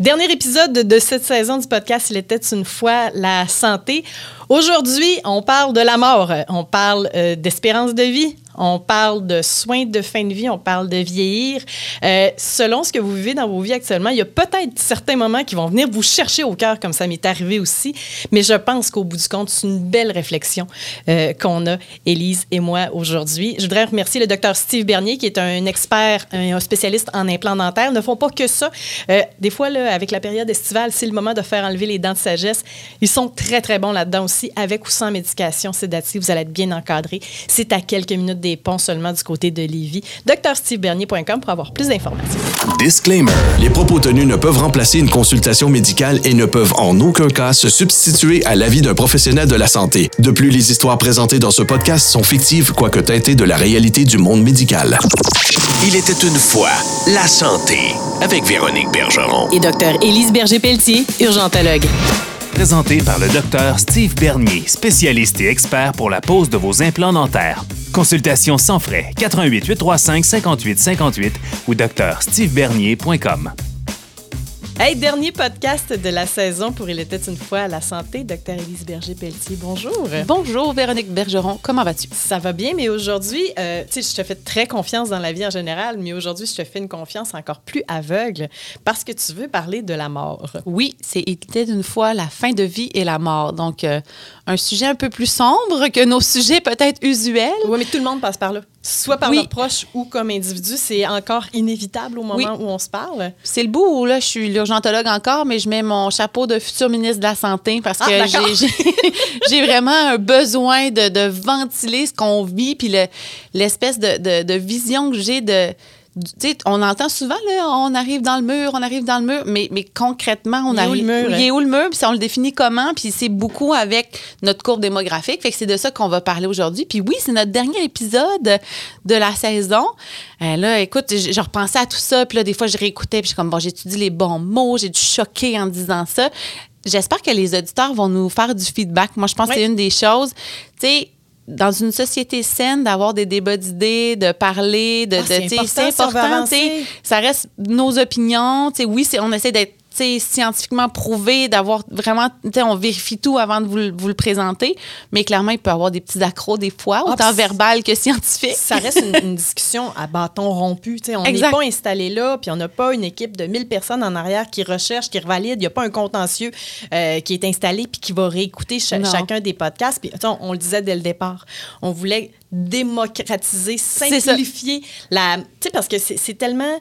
Dernier épisode de cette saison du podcast Il était une fois la santé. Aujourd'hui, on parle de la mort, on parle euh, d'espérance de vie, on parle de soins de fin de vie, on parle de vieillir. Euh, selon ce que vous vivez dans vos vies actuellement, il y a peut-être certains moments qui vont venir vous chercher au cœur, comme ça m'est arrivé aussi. Mais je pense qu'au bout du compte, c'est une belle réflexion euh, qu'on a, Élise et moi, aujourd'hui. Je voudrais remercier le docteur Steve Bernier, qui est un expert, un spécialiste en implants dentaires. Ne font pas que ça. des fois, avec la période estivale, c'est le moment de faire enlever les dents de sagesse. Ils sont très, très bons là-dedans aussi avec ou sans médication sédative, vous allez être bien encadré. C'est à quelques minutes des ponts seulement du côté de Lévis. DrSteveBernier.com pour avoir plus d'informations. Disclaimer. Les propos tenus ne peuvent remplacer une consultation médicale et ne peuvent en aucun cas se substituer à l'avis d'un professionnel de la santé. De plus, les histoires présentées dans ce podcast sont fictives, quoique teintées de la réalité du monde médical. Il était une fois la santé avec Véronique Bergeron et Dr Élise Berger-Pelletier, urgentologue présenté par le docteur Steve Bernier, spécialiste et expert pour la pose de vos implants dentaires. Consultation sans frais 88 835 58 58 ou docteurstevebernier.com. Hey, dernier podcast de la saison pour Il était une fois à la santé. Docteur Élise Berger-Pelletier, bonjour. Bonjour, Véronique Bergeron. Comment vas-tu? Ça va bien, mais aujourd'hui, euh, tu sais, je te fais très confiance dans la vie en général, mais aujourd'hui, je te fais une confiance encore plus aveugle parce que tu veux parler de la mort. Oui, c'est Il était une fois la fin de vie et la mort. Donc, euh, un sujet un peu plus sombre que nos sujets peut-être usuels. Oui, mais tout le monde passe par là. Soit par leurs proches ou comme individu, c'est encore inévitable au moment où on se parle. C'est le bout où là, je suis l'urgentologue encore, mais je mets mon chapeau de futur ministre de la Santé parce que ah, j'ai vraiment un besoin de, ventiler ce qu'on vit, puis l'espèce de, vision que j'ai de on entend souvent, là, on arrive dans le mur, on arrive dans le mur, mais, mais concrètement, on arrive. Où le mur, il est où le mur? Puis on le définit comment? Puis c'est beaucoup avec notre courbe démographique. Fait que c'est de ça qu'on va parler aujourd'hui. Puis oui, c'est notre dernier épisode de la saison. Euh, là, écoute, je, repensais à tout ça. Puis là, des fois, je réécoutais. Puis je suis comme, bon, j'étudie les bons mots, j'ai dû choquer en disant ça. J'espère que les auditeurs vont nous faire du feedback. Moi, je pense que c'est une des choses. Tu sais, dans une société saine, d'avoir des débats d'idées, de parler, de, ah, c'est important, ça reste nos opinions. oui, on essaie d'être scientifiquement prouvé, d'avoir vraiment, on vérifie tout avant de vous, le présenter, mais clairement, il peut y avoir des petits accros des fois, ah, autant verbal que scientifique. Ça reste une, discussion à bâton rompu. on n'est pas installé là, puis on n'a pas une équipe de 1000 personnes en arrière qui recherchent, qui revalident. Il n'y a pas un contentieux euh, qui est installé puis qui va réécouter chacun des podcasts. Puis, on, on le disait dès le départ, on voulait démocratiser, simplifier la... Tu sais, parce que c'est tellement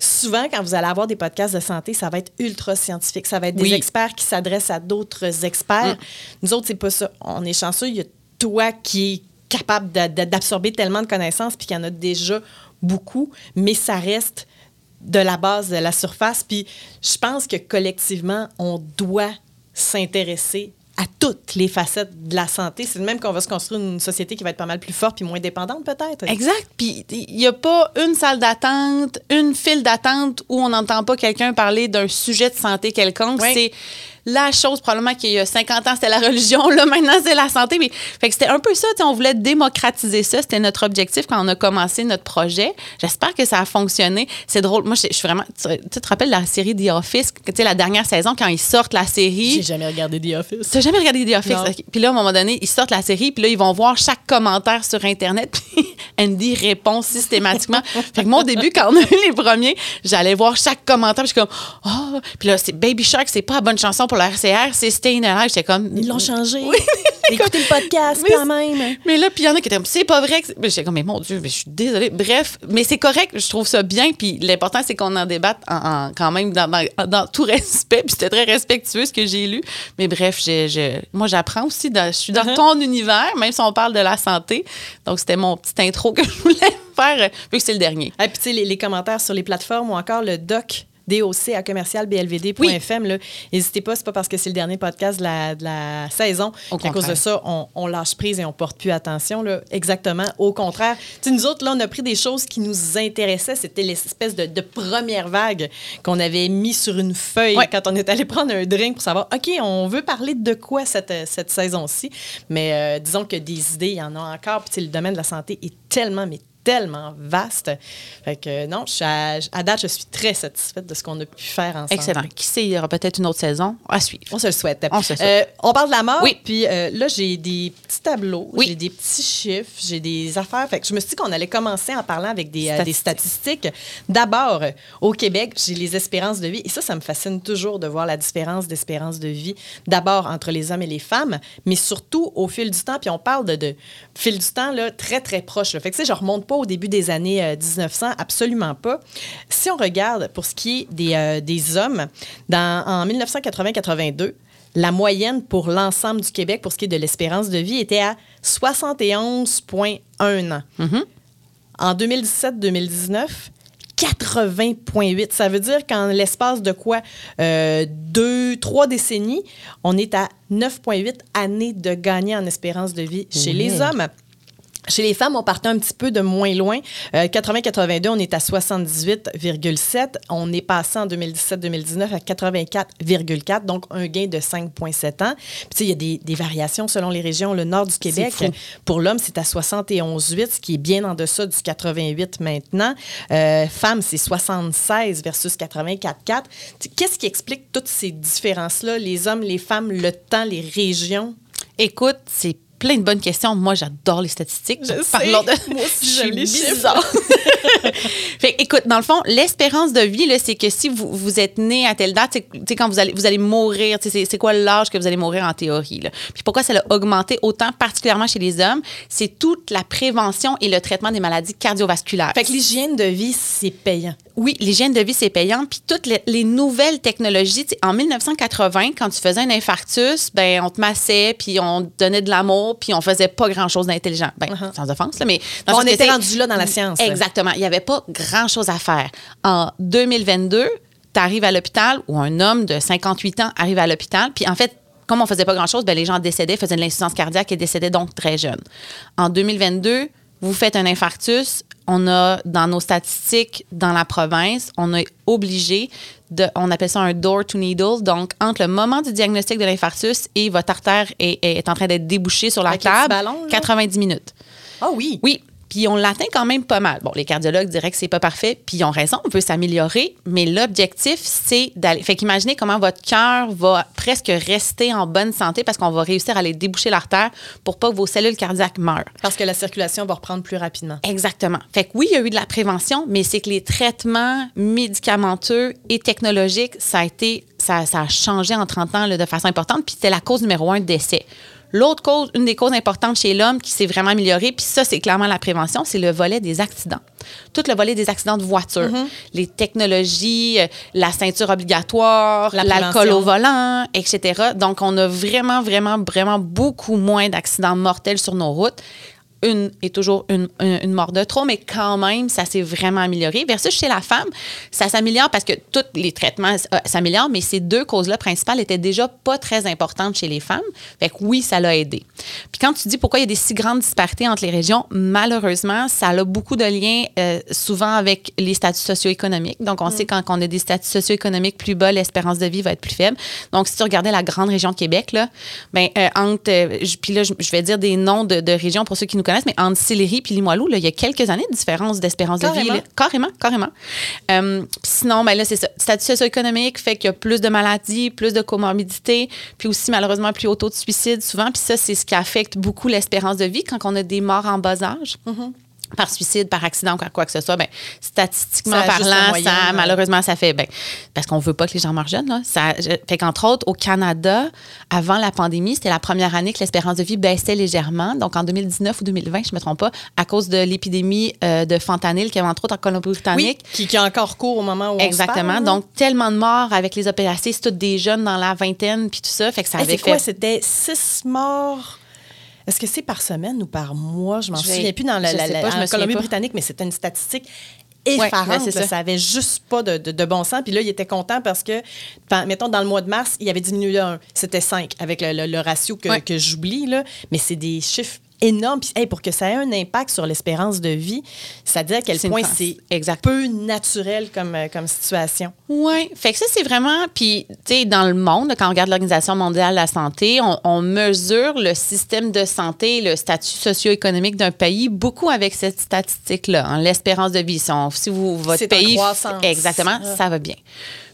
souvent, quand vous allez avoir des podcasts de santé, ça va être ultra scientifique. Ça va être des experts qui s'adressent à d'autres experts. Mm. Nous autres, c'est pas ça. On est chanceux. Il y a toi qui est capable d'absorber tellement de connaissances, puis qu'il y en a déjà beaucoup, mais ça reste de la base, de la surface. Puis je pense que collectivement, on doit s'intéresser à toutes les facettes de la santé. C'est même qu'on va se construire une société qui va être pas mal plus forte puis moins dépendante, peut-être. Exact. Puis il n'y a pas une salle d'attente, une file d'attente où on n'entend pas quelqu'un parler d'un sujet de santé quelconque. C'est la chose probablement qu'il y a 50 ans, c'était la religion, là maintenant c'est la santé. Mais fait que c'était un peu ça, on voulait démocratiser ça, c'était notre objectif quand on a commencé notre projet. J'espère que ça a fonctionné. C'est drôle, moi je suis vraiment tu, te rappelles la série The Office, tu sais la dernière saison quand ils sortent la série? J'ai jamais regardé The Office. T'as jamais regardé The Office? Puis là à un moment donné, ils sortent la série, puis là ils vont voir chaque commentaire sur internet, puis Andy répond systématiquement. fait que moi au début quand on a eu les premiers, j'allais voir chaque commentaire, puis je suis comme oh, puis là c'est Baby Shark, c'est pas la bonne chanson pour la RCR, c'est Staying Alive. J'étais comme. Ils l'ont changé. Oui. Écoutez le podcast quand même. Mais là, puis il y en a qui étaient comme, c'est pas vrai. J'étais comme, mais mon Dieu, je suis désolée. Bref, mais c'est correct. Je trouve ça bien. Puis l'important, c'est qu'on en débatte en, quand même dans, dans, tout respect. Puis c'était très respectueux ce que j'ai lu. Mais bref, moi, j'apprends aussi. je suis dans uh-huh. ton univers, même si on parle de la santé. Donc, c'était mon petit intro que je voulais faire, vu que c'est le dernier. Et puis, tu sais, les, les commentaires sur les plateformes ou encore le doc DOC à commercialblvd.fm. N'hésitez pas, c'est pas parce que c'est le dernier podcast de la, saison qu'à cause de ça, on, lâche prise et on porte plus attention. Là. Exactement. Au contraire. nous autres, là, on a pris des choses qui nous intéressaient. C'était l'espèce de, première vague qu'on avait mis sur une feuille quand on est allé prendre un drink pour savoir, OK, on veut parler de quoi cette, cette saison-ci? Mais euh, disons que des idées, il y en a encore. Puis le domaine de la santé est tellement, mais tellement vaste. Fait que non, à, date, je suis très satisfaite de ce qu'on a pu faire ensemble. Excellent. Qui sait, il y aura peut-être une autre saison à suivre. On se le souhaite. On, se souhaite. Euh, on parle de la mort. Oui. Puis euh, là, j'ai des petits tableaux, oui. j'ai des petits chiffres, j'ai des affaires. Fait que je me suis dit qu'on allait commencer en parlant avec des euh, statistiques. D'abord, au Québec, j'ai les espérances de vie. Et ça, ça me fascine toujours de voir la différence d'espérance de vie. D'abord entre les hommes et les femmes, mais surtout au fil du temps. Puis on parle de, de fil du temps là, très, très proche. Fait que tu sais, je remonte pas au début des années 1900, euh, absolument pas. Si on regarde pour ce qui est des, euh, des hommes, dans, en 1980-82, la moyenne pour l'ensemble du Québec pour ce qui est de l'espérance de vie était à 71,1 ans. Mm-hmm. En 2017-2019, 80,8. Ça veut dire qu'en l'espace de quoi? Euh, deux, trois décennies, on est à 9,8 années de gagner en espérance de vie chez les hommes. Chez les femmes, on partait un petit peu de moins loin. 80-82, euh, on est à 78,7. On est passé en 2017-2019 à 84,4, donc un gain de 5,7 ans. Puis, il y a des, des, variations selon les régions. Le nord du Québec, pour l'homme, c'est à 71,8, ce qui est bien en deçà du 88 maintenant. Euh, femmes, c'est 76 versus 84,4. Qu'est-ce qui explique toutes ces différences-là? Les hommes, les femmes, le temps, les régions? Écoute, c'est plein de bonnes questions. Moi, j'adore les statistiques. Je sais. Moi aussi, j'aime les chiffres. fait, écoute, dans le fond, l'espérance de vie, c'est que si vous, vous êtes né à telle date, c'est quand vous allez, vous allez mourir, c'est quoi l'âge que vous allez mourir en théorie. Là? Puis pourquoi ça a augmenté autant, particulièrement chez les hommes, c'est toute la prévention et le traitement des maladies cardiovasculaires. Fait que l'hygiène de vie, c'est payant. Oui, l'hygiène de vie, c'est payant. Puis toutes les, nouvelles technologies, en 1980, quand tu faisais un infarctus, ben on te massait, puis on te donnait de l'amour, puis on faisait pas grand-chose d'intelligent. Ben, uh-huh. sans offense, là, mais... on était rendu là dans la science. Exactement. Il n'y avait pas grand-chose à faire. En 2022, tu arrives à l'hôpital, ou un homme de 58 ans arrive à l'hôpital, puis en fait, comme on faisait pas grand-chose, ben, les gens décédaient, faisaient de l'insuffisance cardiaque et décédaient donc très jeunes. En 2022, vous faites un infarctus, on a dans nos statistiques dans la province, on est obligé de, on appelle ça un door to needle. Donc, entre le moment du diagnostic de l'infarctus et votre artère est, en train d'être débouchée sur la table, 90 minutes. Ah oui. Oui, puis on l'atteint quand même pas mal. Bon, les cardiologues diraient que c'est pas parfait, puis ils ont raison, on peut s'améliorer, mais l'objectif, c'est d'aller. Fait qu'imaginez comment votre cœur va presque rester en bonne santé parce qu'on va réussir à aller déboucher l'artère pour pas que vos cellules cardiaques meurent. Parce que la circulation va reprendre plus rapidement. Exactement. Fait que oui, il y a eu de la prévention, mais c'est que les traitements médicamenteux et technologiques, ça a été. Ça, ça a changé en 30 ans de façon importante, puis c'était la cause numéro un de décès. L'autre cause, une des causes importantes chez l'homme qui s'est vraiment améliorée, puis ça, c'est clairement la prévention, c'est le volet des accidents. Tout le volet des accidents de voiture, mm-hmm. les technologies, euh, la ceinture obligatoire, l'alcool au volant, etc. Donc, on a vraiment, vraiment, vraiment beaucoup moins d'accidents mortels sur nos routes une est toujours une, une, mort de trop, mais quand même, ça s'est vraiment amélioré. Versus chez la femme, ça s'améliore parce que tous les traitements euh, s'améliorent, mais ces deux causes-là principales étaient déjà pas très importantes chez les femmes. Fait que oui, ça l'a aidé. Puis quand tu dis pourquoi il y a des si grandes disparités entre les régions, malheureusement, ça a beaucoup de liens euh, souvent avec les statuts socio-économiques. Donc, on mm. sait quand on a des statuts socio-économiques plus bas, l'espérance de vie va être plus faible. Donc, si tu regardais la grande région de Québec, là, ben, euh, entre, puis là, je, vais dire des noms de, de régions pour ceux qui nous mais entre Sillery et Limoilou, il y a quelques années de différence d'espérance de vie. Carrément, carrément. Euh, sinon, ben là, c'est ça. Statut socio-économique fait qu'il y a plus de maladies, plus de comorbidités, puis aussi, malheureusement, plus haut taux de suicide souvent. Puis ça, c'est ce qui affecte beaucoup l'espérance de vie quand on a des morts en bas âge. Mm-hmm par suicide, par accident ou quoi que ce soit, ben, statistiquement parlant, ça, malheureusement, ça fait, ben, parce qu'on veut pas que les gens meurent jeunes, là. Ça fait qu'entre autres, au Canada, avant la pandémie, c'était la première année que l'espérance de vie baissait légèrement. Donc, en 2019 ou 2020, je me trompe pas, à cause de l'épidémie euh, de fentanyl qui avait entre autres en Colombie-Britannique. Oui, qui, qui a encore cours au moment où Exactement. On se parle, Donc, tellement de morts avec les opérations, c'est toutes des jeunes dans la vingtaine, puis tout ça. Fait que ça avait fait. quoi? C'était six morts est-ce que c'est par semaine ou par mois? Je m'en souviens plus dans la, la, Colombie-Britannique, mais c'était une statistique effarante. Ouais, ça. ça avait juste pas de, bon sens. Puis là, il était content parce que, mettons, dans le mois de mars, il avait diminué un. C'était 5 avec le, ratio que, que j'oublie, là. Mais c'est des chiffres énorme. Puis, pour que ça ait un impact sur l'espérance de vie, ça dit à quel point c'est peu naturel comme, euh, comme situation. Oui. Fait que ça, c'est vraiment. Puis, tu sais, dans le monde, quand on regarde l'Organisation mondiale de la santé, on, mesure le système de santé, le statut socio-économique d'un pays beaucoup avec cette statistique-là, hein, l'espérance de vie. Si, vous, votre pays. Exactement, ça va bien.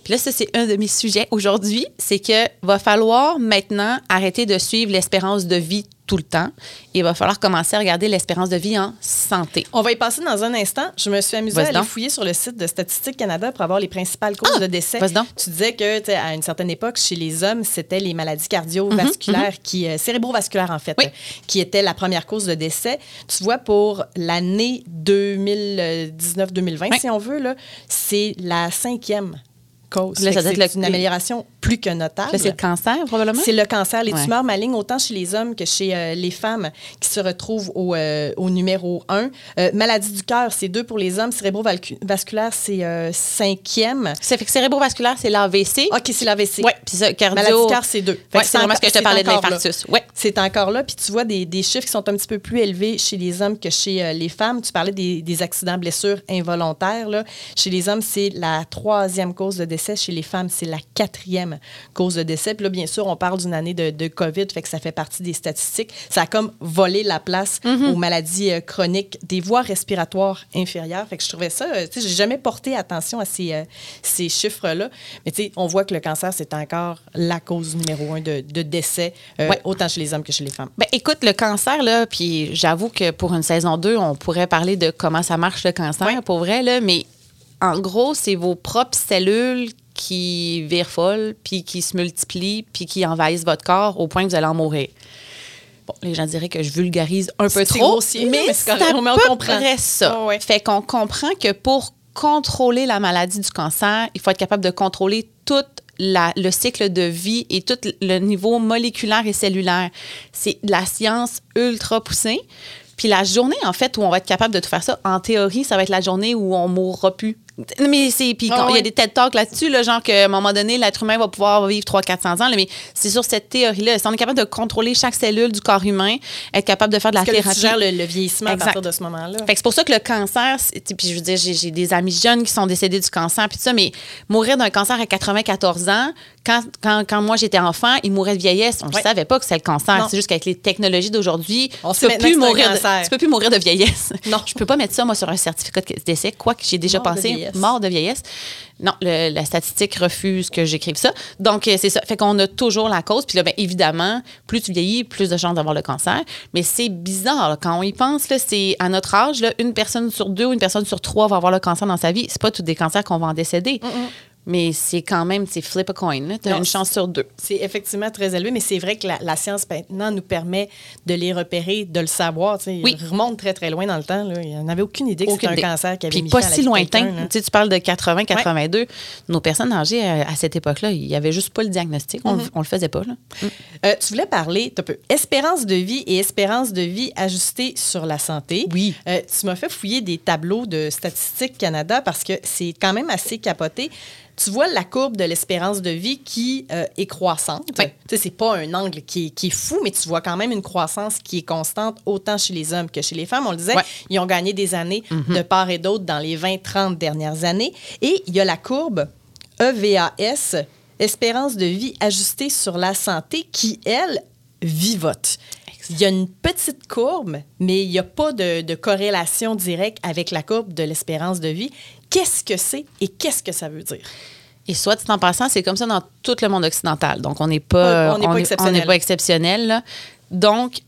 Puis là, ça, c'est un de mes sujets aujourd'hui, c'est que va falloir maintenant arrêter de suivre l'espérance de vie tout le temps. il va falloir commencer à regarder l'espérance de vie en santé. On va y passer dans un instant. Je me suis amusée à aller fouiller sur le site de Statistique Canada pour avoir les principales causes ah! de décès. Tu disais que à une certaine époque, chez les hommes, c'était les maladies cardiovasculaires, mm-hmm, mm-hmm. qui euh, cérébrovasculaires en fait, qui étaient la première cause de décès. Tu vois, pour l'année 2019-2020, si on veut, c'est la cinquième cause. C'est une amélioration plus que notable. C'est le cancer, probablement? C'est le cancer, les tumeurs malignes, autant chez les hommes que chez euh, les femmes qui se retrouvent au, euh, au numéro 1. Euh, maladie du cœur, c'est deux pour les hommes. Cérébrovasculaire, c'est cinquième. Ça fait que cérébrovasculaire, c'est l'AVC. OK, c'est l'AVC. Oui, puis ça, cardio... Maladie du cœur, c'est deux. c'est vraiment ce que je te parlais de l'infarctus. Oui. C'est encore là. Puis tu vois des, des, chiffres qui sont un petit peu plus élevés chez les hommes que chez les femmes. Tu parlais des, des accidents, blessures involontaires. Là. Chez les hommes, c'est la troisième cause de décès. Chez les femmes, c'est la quatrième cause de décès. Puis là, bien sûr, on parle d'une année de, COVID, fait que ça fait partie des statistiques. Ça a comme volé la place mhm. aux maladies euh, chroniques des voies respiratoires inférieures. Fait que je trouvais ça, euh, tu sais, j'ai jamais porté attention à ces, euh, ces chiffres-là. Mais tu sais, on voit que le cancer, c'est encore la cause numéro un de, décès, autant chez les hommes que chez les femmes. Ben, écoute, le cancer, là, puis j'avoue que pour une saison 2, on pourrait parler de comment ça marche le cancer, pour vrai, là, mais en gros, c'est vos propres cellules qui virent folles, puis qui se multiplient, puis qui envahissent votre corps au point que vous allez en mourir. Bon, les gens diraient que je vulgarise un peu trop, mais, c'est à peu près ça. Fait qu'on comprend que pour contrôler la maladie du cancer, il faut être capable de contrôler tout le cycle de vie et tout le niveau moléculaire et cellulaire. C'est de la science ultra poussée. Puis la journée, en fait, où on va être capable de tout faire ça, en théorie, ça va être la journée où on mourra plus mais c'est puis ah il y a des TED Talks là-dessus là, genre qu'à un moment donné l'être humain va pouvoir vivre 3 400 ans mais c'est sur cette théorie là si on est capable de contrôler chaque cellule du corps humain être capable de faire de la thérapie tu gères le, vieillissement à partir de ce moment-là. C'est pour ça que le cancer puis je veux dire j'ai des amis jeunes qui sont décédés du cancer puis tout ça mais mourir d'un cancer à 94 ans quand, quand, quand moi j'étais enfant ils mouraient de vieillesse. On ne savait pas que c'est le cancer. C'est juste qu'avec les technologies d'aujourd'hui tu peux mourir de, tu peux plus mourir de vieillesse. Non. Je peux pas mettre ça moi sur un certificat de décès quoi que j'ai déjà pensé mort de vieillesse. Non, la statistique refuse que j'écrive ça. Donc, euh, c'est ça. Fait qu'on a toujours la cause. Puis là, bien, évidemment, plus tu vieillis, plus de chances d'avoir le cancer. Mais c'est bizarre. Quand on y pense, c'est à notre âge, une personne sur deux ou une personne sur trois va avoir le cancer dans sa vie. C'est pas tous des cancers qu'on va en décéder mais c'est quand même, c'est flip a coin. Tu as une chance sur deux. C'est effectivement très élevé, mais c'est vrai que la, science maintenant nous permet de les repérer, de le savoir. oui. Il remonte très, très loin dans le temps. Là. Il n'avait aucune idée que c'était un cancer qui avait Puis pas si lointain. Tu, tu parles de 80, 82. Nos personnes âgées euh, à, cette époque-là, il n'y avait juste pas le diagnostic. On ne mm-hmm. le faisait pas. Là. Mm. Euh, tu voulais parler un peu espérance de vie et espérance de vie ajustée sur la santé. Oui. Euh, tu m'as fait fouiller des tableaux de Statistique Canada parce que c'est quand même assez capoté tu vois la courbe de l'espérance de vie qui euh, est croissante. Ce Tu c'est pas un angle qui est, fou, mais tu vois quand même une croissance qui est constante autant chez les hommes que chez les femmes. On le disait, ils ont gagné des années mhm. de part et d'autre dans les 20-30 dernières années. Et il y a la courbe EVAS, espérance de vie ajustée sur la santé, qui, elle, vivote. Il y a une petite courbe, mais il n'y a pas de, de, corrélation directe avec la courbe de l'espérance de vie qu'est-ce que c'est et qu'est-ce que ça veut dire? Et soit en passant, c'est comme ça dans tout le monde occidental. Donc, on n'est pas, on pas, exceptionnel. Donc,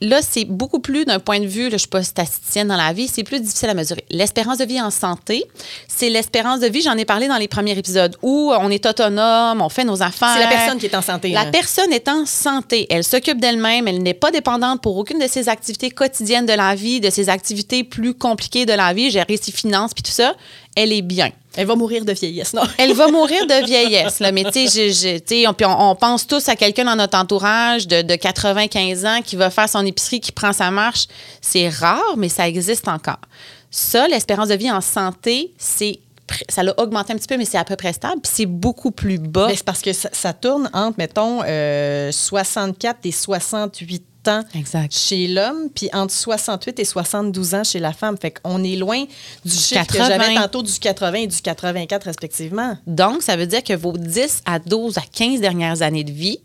là, c'est beaucoup plus d'un point de vue, là, je ne suis pas statisticienne dans la vie, c'est plus difficile à mesurer. L'espérance de vie en santé, c'est l'espérance de vie, j'en ai parlé dans les premiers épisodes, où on est autonome, on fait nos affaires. C'est la personne qui est en santé. La personne est en santé. Elle s'occupe d'elle-même, elle n'est pas dépendante pour aucune de ses activités quotidiennes de la vie, de ses activités plus compliquées de la vie, gérer ses finances, puis tout ça elle est bien. Elle va mourir de vieillesse, non? Elle va mourir de vieillesse, là. Mais tu sais, on, pense tous à quelqu'un dans notre entourage de, 95 ans qui va faire son épicerie, qui prend sa marche. C'est rare, mais ça existe encore. Ça, l'espérance de vie en santé, c'est ça l'a augmenté un petit peu, mais c'est à peu près stable. Puis c'est beaucoup plus bas. C'est parce que ça, tourne entre, mettons, 64 euh, et 68 ans chez l'homme, puis entre 68 et 72 ans chez la femme. Fait qu'on est loin du chiffre que j'avais tantôt du 80 et du 84 respectivement. Donc, ça veut dire que vos 10 à 12 à 15 dernières années de vie,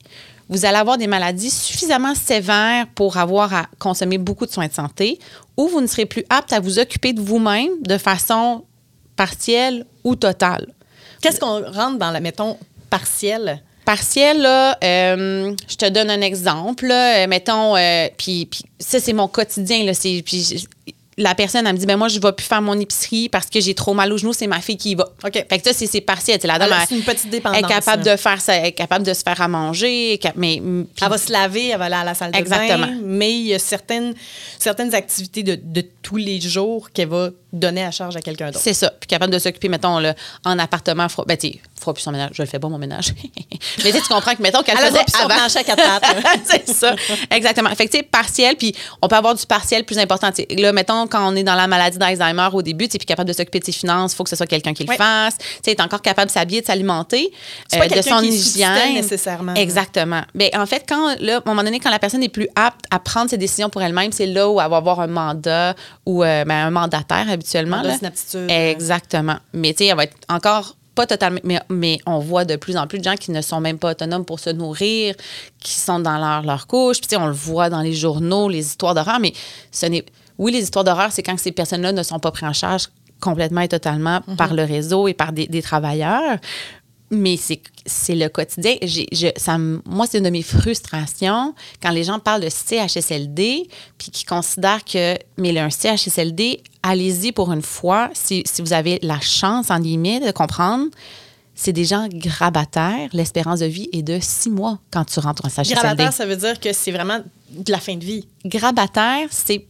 vous allez avoir des maladies suffisamment sévères pour avoir à consommer beaucoup de soins de santé ou vous ne serez plus apte à vous occuper de vous-même de façon partielle ou totale. Qu'est-ce qu'on rentre dans la, mettons, partielle? Partielle, là, euh, je te donne un exemple. Là, mettons, euh, puis, ça, c'est mon quotidien. Là, puis la personne, elle me dit, ben moi, je ne vais plus faire mon épicerie parce que j'ai trop mal au genou, c'est ma fille qui y va. OK. Fait que ça, c'est partiel. La dame, c'est une petite dépendance. Elle est capable de faire ça, elle est capable de se faire à manger. Mais, elle va se laver, elle va aller à la salle de Exactement. bain. Mais il y a certaines, certaines activités de, de tous les jours qu'elle va donner à charge à quelqu'un d'autre. C'est ça. Puis capable de s'occuper, mettons, là, en appartement. Ben, tu fera plus son ménage. Je le fais pas, mon ménage. mais tu comprends que, mettons, qu'elle faisait avant. à quatre c'est ça. Exactement. Fait que, tu sais, partiel, puis on peut avoir du partiel plus important. là, mettons, quand on est dans la maladie d'Alzheimer au début, tu es capable de s'occuper de ses finances, il faut que ce soit quelqu'un qui le fasse. Tu sais, est encore capable de s'habiller, de s'alimenter, euh, de son hygiène. nécessairement. Exactement. Mais ben, en fait, quand, là, à un moment donné, quand la personne est plus apte à prendre ses décisions pour elle-même, c'est là où elle va avoir un mandat ou euh, ben, un mandataire habituellement. Là. Exactement. Mais tu sais, elle va être encore pas totalement, mais, mais, on voit de plus en plus de gens qui ne sont même pas autonomes pour se nourrir, qui sont dans leur, leur couche. Puis, on le voit dans les journaux, les histoires d'horreur, mais ce n'est. Oui, les histoires d'horreur, c'est quand ces personnes-là ne sont pas prises en charge complètement et totalement mm-hmm. par le réseau et par des, des travailleurs mais c'est le quotidien. Je, ça, moi, c'est une de mes frustrations quand les gens parlent de CHSLD puis qui considèrent que, mais un CHSLD, allez-y pour une fois, si, si vous avez la chance, en guillemets, de comprendre c'est des gens grabataires. L'espérance de vie est de six mois quand tu rentres en CHSLD. Grabataire, ça veut dire que c'est vraiment de la fin de vie. Grabataire, c'est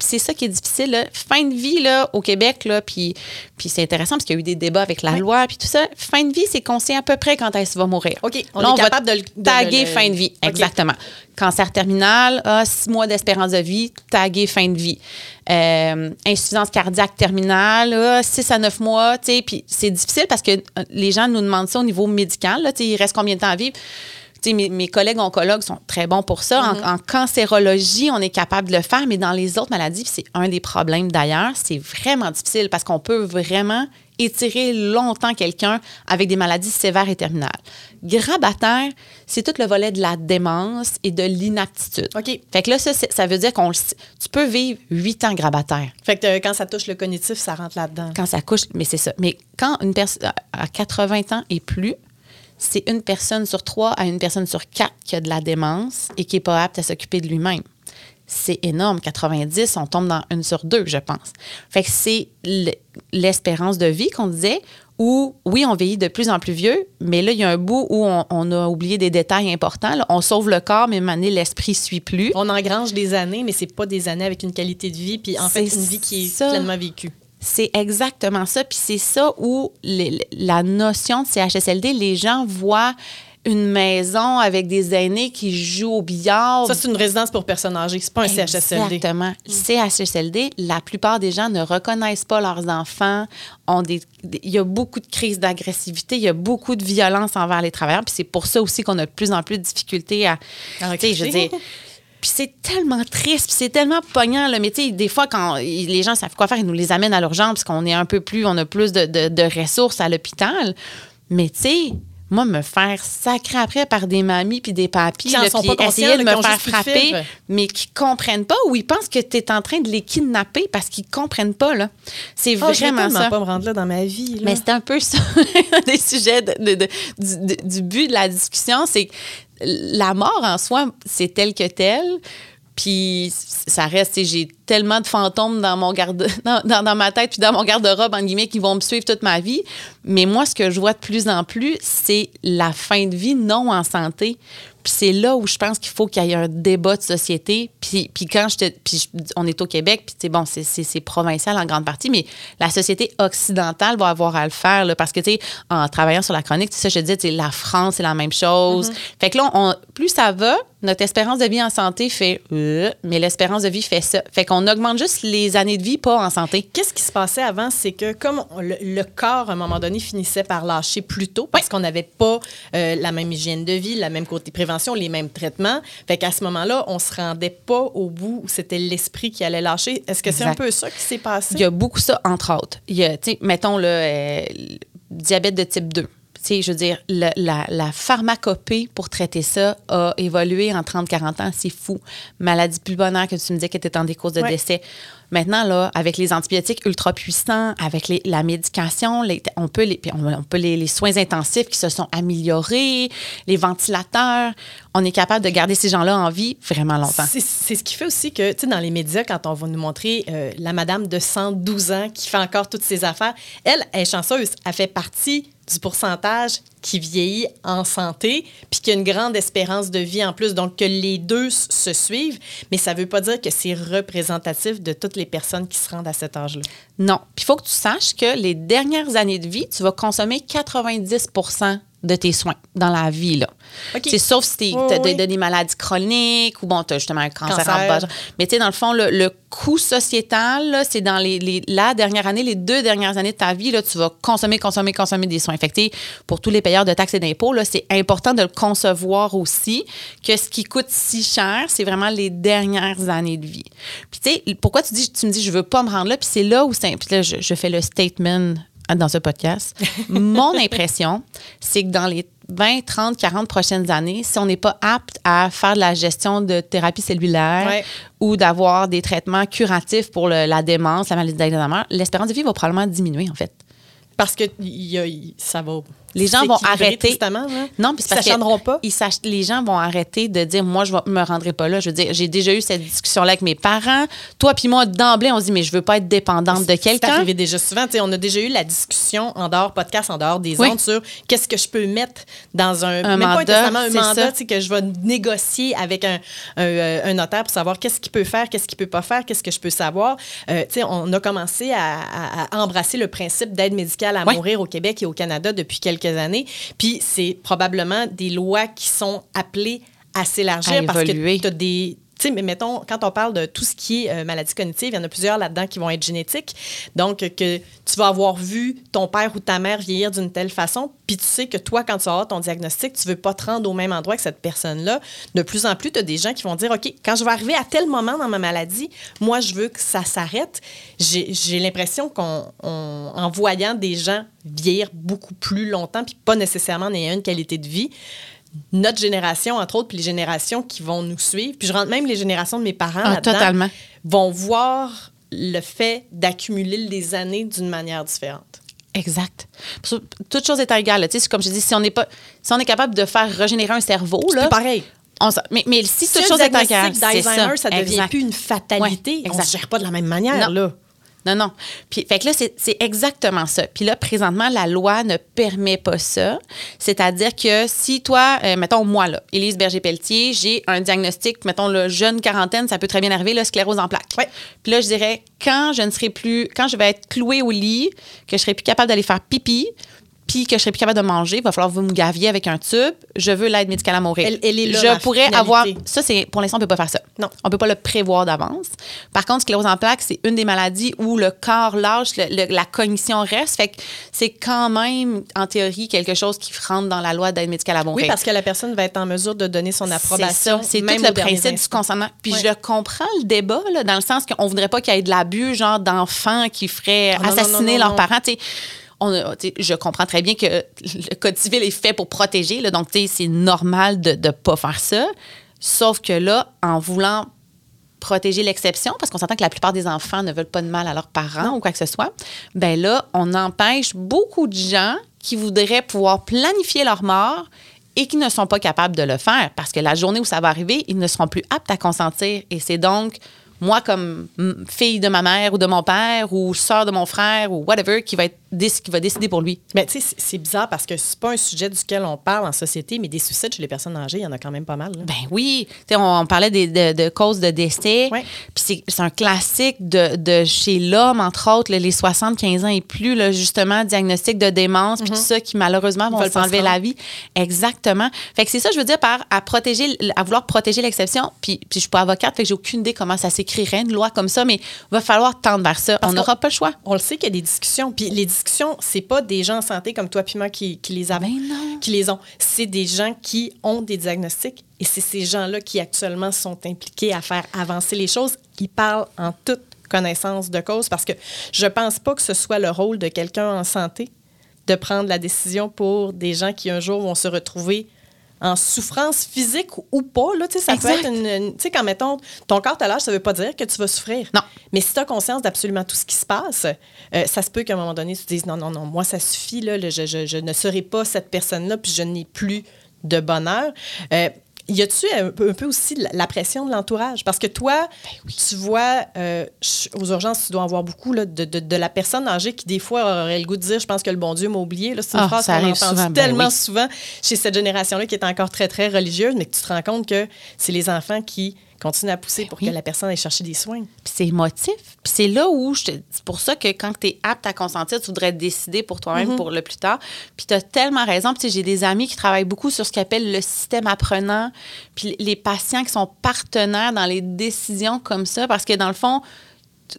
c'est ça qui est difficile. Fin de vie là, au Québec, là, puis, puis c'est intéressant parce qu'il y a eu des débats avec la loi, puis tout ça. Fin de vie, c'est qu'on sait à peu près quand elle va mourir. OK, on est capable de, le taguer fin de vie. Exactement. Cancer terminal, ah, six mois d'espérance de vie, taguer fin de vie. Euh, insuffisance cardiaque terminale, ah, six à neuf mois, tu sais, puis c'est difficile parce que euh, les gens nous demandent ça au niveau médical, là, il reste combien de temps à vivre? Mes, mes, collègues oncologues sont très bons pour ça. en, mm-hmm. en, cancérologie, on est capable de le faire, mais dans les autres maladies, c'est un des problèmes d'ailleurs, c'est vraiment difficile parce qu'on peut vraiment étirer longtemps quelqu'un avec des maladies sévères et terminales. Grabataire, c'est tout le volet de la démence et de l'inaptitude. OK. Fait que là, ça, ça veut dire qu'on tu peux vivre huit ans grabataire. Fait que euh, quand ça touche le cognitif, ça rentre là-dedans. Quand ça couche, mais c'est ça. Mais quand une personne à 80 ans et plus, c'est une personne sur trois à une personne sur quatre qui a de la démence et qui n'est pas apte à s'occuper de lui-même. C'est énorme. 90, on tombe dans une sur deux, je pense. Fait que c'est l'espérance de vie qu'on disait, où, oui, on vieillit de plus en plus vieux, mais là, il y a un bout où on, a oublié des détails importants. On sauve le corps, mais maintenant, l'esprit ne suit plus. On engrange des années, mais c'est pas des années avec une qualité de vie, puis en fait, une vie qui est pleinement vécue. C'est exactement ça. Puis c'est ça où la notion de CHSLD, les gens voient une maison avec des aînés qui jouent au billard. Ça, c'est une résidence pour personnes âgées. C'est pas un CHSLD. Exactement. Mm. CHSLD, la plupart des gens ne reconnaissent pas leurs enfants. Ont des, il y a beaucoup de crises d'agressivité, il y a beaucoup de violence envers les travailleurs. Puis c'est pour ça aussi qu'on a de plus en plus de difficultés à. à je veux dire, puis c'est tellement triste, puis c'est tellement pognant. Là. Mais tu sais, des fois, quand les gens savent quoi faire, ils nous les amènent à l'urgence parce qu'on est un peu plus, on a plus de, de ressources à l'hôpital. Mais tu sais, moi, me faire sacrer après par des mamies puis des papis, qui sont pas essayer de me faire frapper, mais qui comprennent pas ou ils pensent que tu es en train de les kidnapper parce qu'ils comprennent pas. là. C'est oh, vraiment ça. pas me rendre là dans ma vie. Mais c'est un peu ça, des sujets de, du, du but de la discussion, c'est la mort en soi, c'est tel que tel. Puis ça reste, j'ai tellement de fantômes dans mon garde dans, dans, ma tête puis dans mon garde-robe en guillemets qui vont me suivre toute ma vie. Mais moi, ce que je vois de plus en plus, c'est la fin de vie non en santé. Puis c'est là où je pense qu'il faut qu'il y ait un débat de société. Puis, puis quand je te, puis on est au Québec, puis bon, c'est provincial en grande partie, mais la société occidentale va avoir à le faire là, parce que tu sais, en travaillant sur la chronique, tu sais, je te dis, la France c'est la même chose. Mm-hmm. Fait que là, on, plus ça va, notre espérance de vie en santé fait euh, mais l'espérance de vie fait ça. Fait qu'on augmente juste les années de vie, pas en santé. Qu'est-ce qui se passait avant? C'est que comme le, corps, à un moment donné, finissait par lâcher plus tôt parce qu'on n'avait pas euh, la même hygiène de vie, la même côté prévention, les mêmes traitements. Fait qu'à ce moment-là, on se rendait pas au bout où c'était l'esprit qui allait lâcher. Est-ce que c'est un peu ça qui s'est passé? Il y a beaucoup ça, entre autres. Il y a, mettons, le euh, diabète de type 2 je veux dire, la, la, pharmacopée pour traiter ça a évolué en 30-40 ans. C'est fou. Maladie pulmonaire que tu me disais qui était en des causes de décès. Maintenant, là, avec les antibiotiques ultra puissants, avec les, la médication, on peut, les, on, peut les, soins intensifs qui se sont améliorés, les ventilateurs, on est capable de garder ces gens-là en vie vraiment longtemps. C'est ce qui fait aussi que, tu sais, dans les médias, quand on va nous montrer euh, la madame de 112 ans qui fait encore toutes ses affaires, elle, elle est chanceuse. Elle fait partie du pourcentage qui vieillit en santé, puis qui a une grande espérance de vie en plus. Donc, que les deux se suivent, mais ça ne veut pas dire que c'est représentatif de toutes les personnes qui se rendent à cet âge-là? Non. Puis, il faut que tu saches que les dernières années de vie, tu vas consommer 90 de tes soins dans la vie. Là. C'est sauf si tu as des maladies chroniques ou bon, tu as justement un cancer, cancer. Mais tu sais, dans le fond, le, coût sociétal, c'est dans les, la dernière année, les deux dernières années de ta vie, là, tu vas consommer, consommer, consommer des soins. Fait pour tous les payeurs de taxes et d'impôts, c'est important de le concevoir aussi que ce qui coûte si cher, c'est vraiment les dernières années de vie. Puis tu sais, pourquoi tu, dis, tu me dis, je veux pas me rendre là, puis c'est là où c'est. Puis là, je, je fais le statement dans ce podcast. Mon impression, c'est que dans les 20, 30, 40 prochaines années, si on n'est pas apte à faire de la gestion de thérapie cellulaire ou d'avoir des traitements curatifs pour la démence, la maladie d'Alzheimer, l'espérance de vie va probablement diminuer, en fait. Parce que ça va les gens vont arrêter. Non, puis parce qu'ils pas. Ils les gens vont arrêter de dire moi je ne me rendrai pas là. Je veux dire, j'ai déjà eu cette discussion là avec mes parents. Toi puis moi d'emblée on se dit mais je veux pas être dépendante de quelqu'un. C'est arrivé déjà souvent, on a déjà eu la discussion en dehors podcast en dehors des ondes sur qu'est-ce que je peux mettre dans un, un mandat, un mandat que je vais négocier avec un, euh, un, notaire pour savoir qu'est-ce qu'il peut faire, qu'est-ce qu'il peut pas faire, qu'est-ce que je peux savoir. Euh, on a commencé à, à embrasser le principe d'aide médicale à mourir au Québec et au Canada depuis quelques années. Puis c'est probablement des lois qui sont appelées à s'élargir parce que tu as des tu sais, mais mettons, quand on parle de tout ce qui est euh, maladie cognitive, il y en a plusieurs là-dedans qui vont être génétiques. Donc, que tu vas avoir vu ton père ou ta mère vieillir d'une telle façon, puis tu sais que toi, quand tu as ton diagnostic, tu veux pas te rendre au même endroit que cette personne-là. De plus en plus, tu as des gens qui vont dire, OK, quand je vais arriver à tel moment dans ma maladie, moi, je veux que ça s'arrête. J'ai l'impression qu'en en voyant des gens vieillir beaucoup plus longtemps, puis pas nécessairement en ayant une qualité de vie, notre génération, entre autres, puis les générations qui vont nous suivre, puis je rentre même les générations de mes parents ah, vont voir le fait d'accumuler les années d'une manière différente. Exact. Toute chose étant égale, tu sais, comme je dis, si on n'est pas, si on est capable de faire régénérer un cerveau, là, pareil. mais, mais, si toute chose est égale, c'est ça. ça devient plus une fatalité. on ne se gère pas de la même manière, là. Non, non. Puis, fait que là, c'est exactement ça. Puis là, présentement, la loi ne permet pas ça. C'est-à-dire que si toi, euh, mettons, moi, là, Élise Berger-Pelletier, j'ai un diagnostic, mettons, le jeune quarantaine, ça peut très bien arriver, la sclérose en plaques. Ouais. Puis là, je dirais, quand je ne serai plus, quand je vais être clouée au lit, que je serai plus capable d'aller faire pipi, puis que je serais plus capable de manger, il va falloir que vous me gaviez avec un tube. Je veux l'aide médicale à mourir. Elle, est là, je pourrais avoir. Ça, c'est pour l'instant, on peut pas faire ça. Non. On peut pas le prévoir d'avance. Par contre, sclérose en plaques, c'est une des maladies où le corps lâche, la cognition reste. Fait que c'est quand même, en théorie, quelque chose qui rentre dans la loi d'aide médicale à mourir. Oui, parce que la personne va être en mesure de donner son approbation. C'est tout le principe du consentement. Puis je comprends le débat, là, dans le sens qu'on voudrait pas qu'il y ait de l'abus, genre d'enfants qui feraient ah, assassiner leurs parents. Je comprends très bien que le Code civil est fait pour protéger, là, donc c'est normal de ne pas faire ça. Sauf que là, en voulant protéger l'exception, parce qu'on s'entend que la plupart des enfants ne veulent pas de mal à leurs parents ou quoi que ce soit, ben là, on empêche beaucoup de gens qui voudraient pouvoir planifier leur mort et qui ne sont pas capables de le faire parce que la journée où ça va arriver, ils ne seront plus aptes à consentir. Et c'est donc moi, comme fille de ma mère ou de mon père ou sœur de mon frère ou whatever, qui va être qui va décider pour lui. Mais tu sais, c'est bizarre parce que c'est pas un sujet duquel on parle en société, mais des suicides chez les personnes âgées, il y en a quand même pas mal. Ben oui. On, on, parlait des, de, causes de décès. Puis c'est un classique de, de chez l'homme, entre autres, les 75 ans et plus, là, justement, diagnostic de démence, puis tout mm-hmm. ça qui malheureusement vont s'enlever la vie. Exactement. Fait que c'est ça, je veux dire, par à protéger, à vouloir protéger l'exception. Puis, puis je suis pas avocate, fait que j'ai aucune idée comment ça s'écrirait, une loi comme ça, mais il va falloir tendre vers ça. on n'aura pas le choix. On le sait qu'il y a des discussions. Puis les discussions, c'est pas des gens en santé comme toi puis moi qui, qui les ben qui les ont. C'est des gens qui ont des diagnostics et c'est ces gens-là qui actuellement sont impliqués à faire avancer les choses. Ils parlent en toute connaissance de cause parce que je pense pas que ce soit le rôle de quelqu'un en santé de prendre la décision pour des gens qui un jour vont se retrouver en souffrance physique ou pas. Là, ça peut être une. Tu sais, quand mettons, ton corps à l'âge, ça veut pas dire que tu vas souffrir. Non. Mais si tu as conscience d'absolument tout ce qui se passe, euh, ça se peut qu'à un moment donné, tu te dises non, non, non, moi, ça suffit, là, je, je, je, ne serai pas cette personne-là, puis je n'ai plus de bonheur. Euh, y a-tu un peu, un peu, aussi la pression de l'entourage? Parce que toi, ben tu vois, euh, aux urgences, tu dois en voir beaucoup là, de, de, de, la personne âgée qui, des fois, aurait le goût de dire Je pense que le bon Dieu m'a oublié. C'est une ah, phrase qu'on entend souvent, ben tellement souvent chez cette génération-là qui est encore très, très religieuse, mais que tu te rends compte que c'est les enfants qui continue à pousser pour que la personne aille chercher des soins. Puis c'est émotif. Puis c'est là où, c'est pour ça que quand tu es apte à consentir, tu voudrais décider pour toi-même mm-hmm. pour le plus tard. Puis tu as tellement raison. Puis j'ai des amis qui travaillent beaucoup sur ce qu'ils appellent le système apprenant. Puis les patients qui sont partenaires dans les décisions comme ça, parce que dans le fond,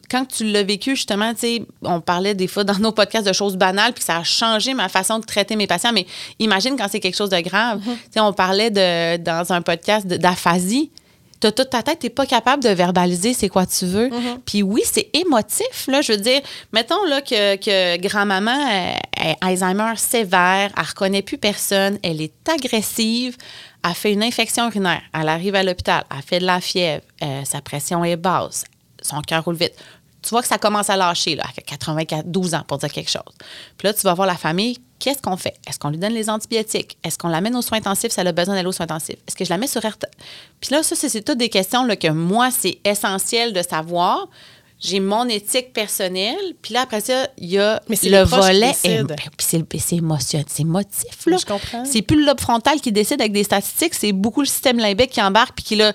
quand tu l'as vécu, justement, tu sais, on parlait des fois dans nos podcasts de choses banales, puis ça a changé ma façon de traiter mes patients. Mais imagine quand c'est quelque chose de grave. Mm-hmm. Tu sais, on parlait de, dans un podcast d'aphasie toute ta tête, t'es pas capable de verbaliser c'est quoi tu veux. Mm-hmm. Puis oui, c'est émotif, là. Je veux dire, mettons là, que, que grand-maman Alzheimer sévère, elle reconnaît plus personne, elle est agressive, elle fait une infection urinaire, elle arrive à l'hôpital, elle fait de la fièvre, euh, sa pression est basse, son cœur roule vite. Tu vois que ça commence à lâcher, là, à 94, 12 ans, pour dire quelque chose. Puis là, tu vas voir la famille Qu'est-ce qu'on fait? Est-ce qu'on lui donne les antibiotiques? Est-ce qu'on l'amène aux soins intensifs? Si elle a besoin d'aller aux soins intensifs? Est-ce que je la mets sur RT? Puis là, ça, c'est toutes des questions là, que moi, c'est essentiel de savoir. J'ai mon éthique personnelle. Puis là, après ça, il y a le volet. Ben, puis c'est émotionnel, c'est motif. Là. Je comprends. C'est plus le lobe frontal qui décide avec des statistiques, c'est beaucoup le système limbique qui embarque puis qui, là,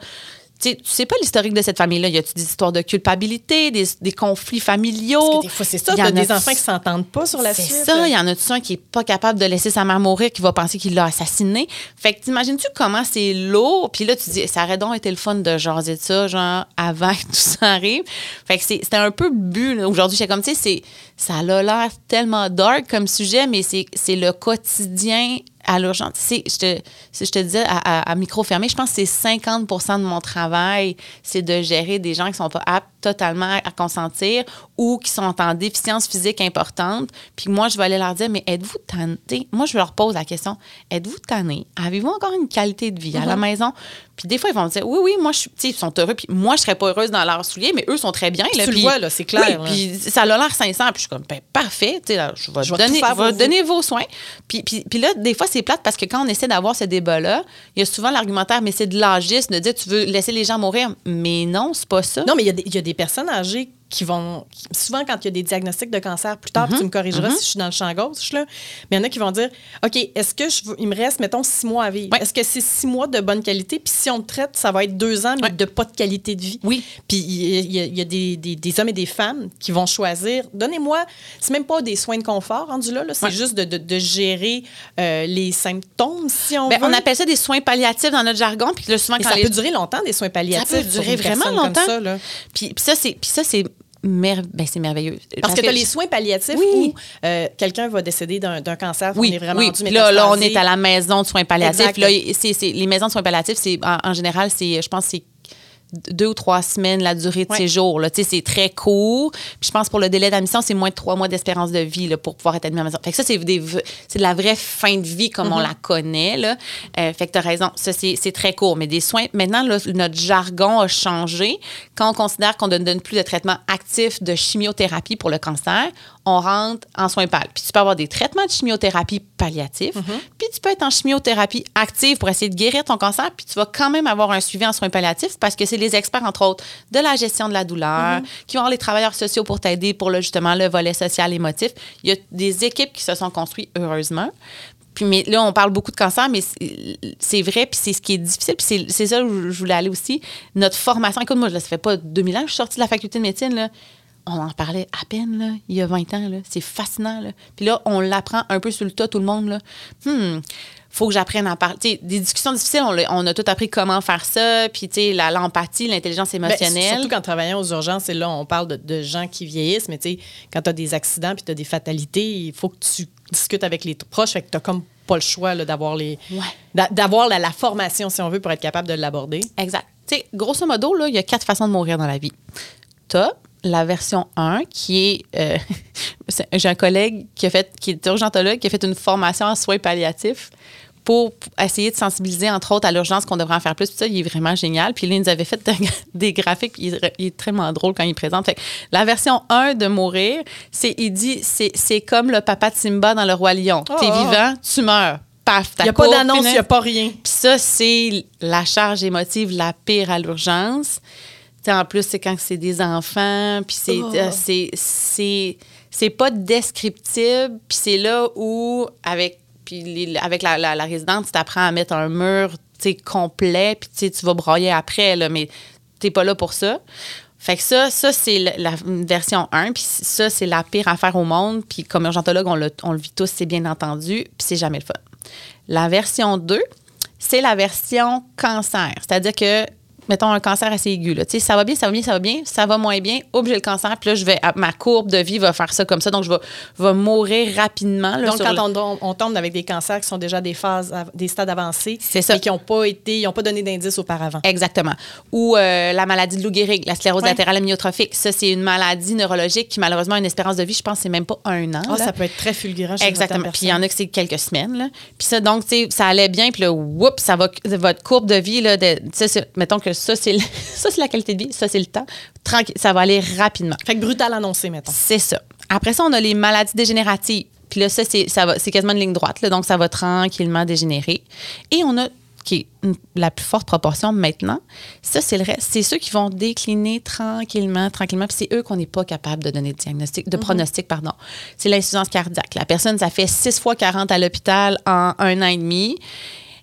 tu sais pas l'historique de cette famille-là. Y a-tu des histoires de culpabilité, des, conflits familiaux? des fois, c'est ça. Il y a des enfants qui s'entendent pas sur la suite. C'est ça. Il y en a-tu un qui est pas capable de laisser sa mère mourir, qui va penser qu'il l'a assassiné? Fait que t'imagines-tu comment c'est lourd? Puis là, tu dis, ça aurait donc été le fun de jaser de ça, genre, avant que tout ça arrive. Fait que c'était un peu le but. Aujourd'hui, j'ai comme, tu sais, ça a l'air tellement dark comme sujet, mais c'est le quotidien à l'urgence. Je te, je te disais à, micro fermé, je pense que c'est 50 de mon travail, c'est de gérer des gens qui sont pas aptes totalement à consentir ou qui sont en déficience physique importante. Puis moi, je vais aller leur dire, mais êtes-vous tanné? Moi, je leur pose la question, êtes-vous tanné? Avez-vous encore une qualité de vie à la mhm. maison? Puis des fois, ils vont me dire, oui, oui, moi, je suis, ils sont heureux. Puis moi, je serais pas heureuse dans leurs souliers, mais eux sont très bien. Là, tu le vois, là, c'est clair. puis ça a l'air sincère. Puis je suis comme, ben, parfait. je vais, je donner, donner vos soins. Puis, puis, puis, là, des fois, c'est plate parce que quand on essaie d'avoir ce débat-là, il y a souvent l'argumentaire, mais c'est de l'agisme de dire, tu veux laisser les gens mourir. Mais non, c'est pas ça. Non, mais il y, y, a des personnes âgées qui vont. Souvent, quand il y a des diagnostics de cancer, plus tard, tu me mhm. corrigeras mhm. si je suis dans le champ gauche, là, mais il y en a qui vont dire OK, est-ce que je, il me reste, mettons, six mois à vivre Est-ce que c'est six mois de bonne qualité? Puis si on te traite, ça va être deux ans, mais de pas de qualité de vie. Oui. Puis il y a, des, des, hommes et des femmes qui vont choisir donnez-moi, c'est même pas des soins de confort rendu là, là c'est juste de, de, gérer euh, les symptômes, si on ben, veut. On appelle ça des soins palliatifs dans notre jargon. Puis là, souvent, quand ça peut durer longtemps, des soins palliatifs. Ça peut durer vraiment longtemps. Ça, puis, puis ça, c'est ben, c'est merveilleux. Parce, que, tu as les soins palliatifs où euh, quelqu'un va décéder d'un cancer. Oui, on est vraiment oui. Là, là, on est à la maison de soins palliatifs. Là, les maisons de soins palliatifs, c'est en, en, général, je pense, c'est deux ou trois semaines la durée de séjour. C'est très court. Puis je pense pour le délai d'admission, c'est moins de trois mois d'espérance de vie là, pour pouvoir être admis à la maison. Fait que ça, c'est de la vraie fin de vie comme on mm-hmm. la connaît. Là. Euh, fait que tu as raison. Ça, c'est très court. Mais des soins, maintenant, notre jargon a changé. Quand on considère qu'on ne donne plus de traitement actif de chimiothérapie pour le cancer, on rentre en soins pal. Puis tu peux avoir des traitements de chimiothérapie palliatifs, Mm-hmm. puis tu peux être en chimiothérapie active pour essayer de guérir ton cancer, puis tu vas quand même avoir un suivi en soins palliatifs parce que c'est les experts, entre autres, de la gestion de la douleur, Mm-hmm. qui vont avoir les travailleurs sociaux pour t'aider pour le, justement le volet social émotif. Il y a des équipes qui se sont construites, heureusement. Puis, mais là, on parle beaucoup de cancer, mais c'est- vrai, puis c'est ce qui est difficile, puis c'est- c'est ça où je voulais aller aussi. Notre formation, écoute, moi, là, ça fait pas 2000 ans que je suis sortie de la faculté de médecine, là. On en parlait à peine, là, il y a 20 ans. C'est fascinant, là. Puis là, on l'apprend un peu sur le tas, tout le monde, là. Hmm, faut que j'apprenne à parler. Des discussions difficiles, on, a tout appris comment faire ça, puis, l'empathie, l'intelligence Ben, émotionnelle. surtout qu'en travaillant aux urgences, et là, on parle de, de gens qui vieillissent, mais quand tu as des accidents puis tu as des fatalités, il faut que tu discutes avec les proches, fait que tu comme pas le choix d'avoir les Ouais. d'avoir la, la formation, si on veut, pour être capable de l'aborder. Exact. Grosso modo, il y a quatre façons de mourir dans la vie. As la version 1 qui est. euh, J'ai un collègue qui, a fait, qui est urgentologue qui a fait une formation en soins palliatifs pour essayer de sensibiliser, entre autres, à l'urgence qu'on devrait en faire plus. Puis ça, il est vraiment génial. Puis là, il nous avait fait des graphiques, puis il, est- tellement drôle quand il présente. Fait que la version 1 de mourir, c'est il dit c'est comme le papa de Simba dans Le Roi Lion. T'es Oh, oh. vivant, tu meurs. Paf, Il n'y a pas d'annonce, il n'y a pas rien. puis ça, c'est la charge émotive la pire à l'urgence. En plus, c'est quand c'est des enfants, puis c'est, Oh. euh, c'est, c'est, c'est pas descriptible, puis c'est là où, avec, les- avec la, la, la résidente, tu t'apprends à mettre un mur complet, puis tu vas broyer après, là, mais t'es pas là pour ça. Fait que ça, ça c'est la, la version 1, puis ça, c'est la pire affaire au monde, puis comme urgentologue, on le, on le vit tous, c'est bien entendu, puis c'est jamais le fun. La version 2, c'est la version cancer. C'est-à-dire que, mettons, un cancer assez aigu. Là. Ça va bien, ça va bien, ça va bien, ça va moins bien. Oups, j'ai le cancer. Puis là, je vais, ma courbe de vie va faire ça comme ça. Donc, je vais, mourir rapidement. là, Donc, quand le- on, tombe- on tombe avec des cancers qui sont déjà des phases, des stades avancés, C'est ça. et qui n'ont pas été, ils n'ont pas donné d'indice auparavant. Exactement. Ou euh, la maladie de Lou Gehrig, la sclérose Ouais. latérale amyotrophique. Ça, c'est une maladie neurologique qui, malheureusement, a une espérance de vie, je pense, c'est même pas un an. Ah, ça peut être très fulgurant chez Exactement. Puis il y en a que c'est quelques semaines. Là. Puis ça, donc, tu sais, ça allait bien. Puis là, whoop, ça va, votre courbe de vie, là, de, mettons que ça, c'est le- ça, c'est la qualité de vie, ça, c'est le temps. Tranquille, ça va aller rapidement. Fait que brutal annoncé, mettons. C'est ça. Après ça, on a les maladies dégénératives. Puis là, ça, c'est, ça va, c'est quasiment une ligne droite. Là, donc, ça va tranquillement dégénérer. Et on a, qui est la plus forte proportion maintenant, ça, c'est le reste. C'est ceux qui vont décliner tranquillement, tranquillement. Puis c'est eux qu'on n'est pas capable de donner de diagnostic, de pronostic, pardon. C'est l'insuffisance cardiaque. La personne, ça fait 6 fois 40 à l'hôpital en un an et demi.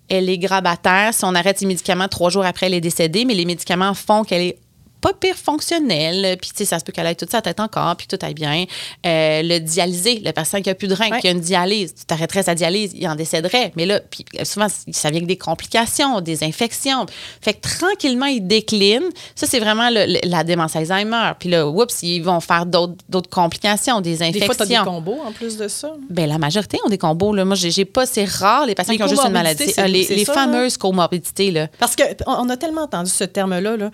Elle est grabataire. Si on arrête ses médicaments, trois jours après, elle est décédée. Mais les médicaments font qu'elle est pas pire fonctionnelle. Puis, tu sais, ça se peut qu'elle ait toute sa tête encore, puis que tout aille bien. Euh, le dialysé, le patient qui a plus de rein, Ouais. qui a une dialyse, tu t'arrêterais sa dialyse, il en décéderait. Mais là, puis euh, souvent, ça vient avec des complications, des infections. Fait que tranquillement, il décline. Ça, c'est vraiment le- le- la démence Alzheimer. Puis là, oups, ils vont faire d'autres complications, des Des infections. fois, tu as des combos en plus de ça. Ben, la majorité ont des combos. Là. Moi, j'ai pas, c'est rare les patients Les qui ont juste une maladie. Euh, les ça, fameuses comorbidités. Là. Parce qu'on on a tellement entendu ce terme-là, là.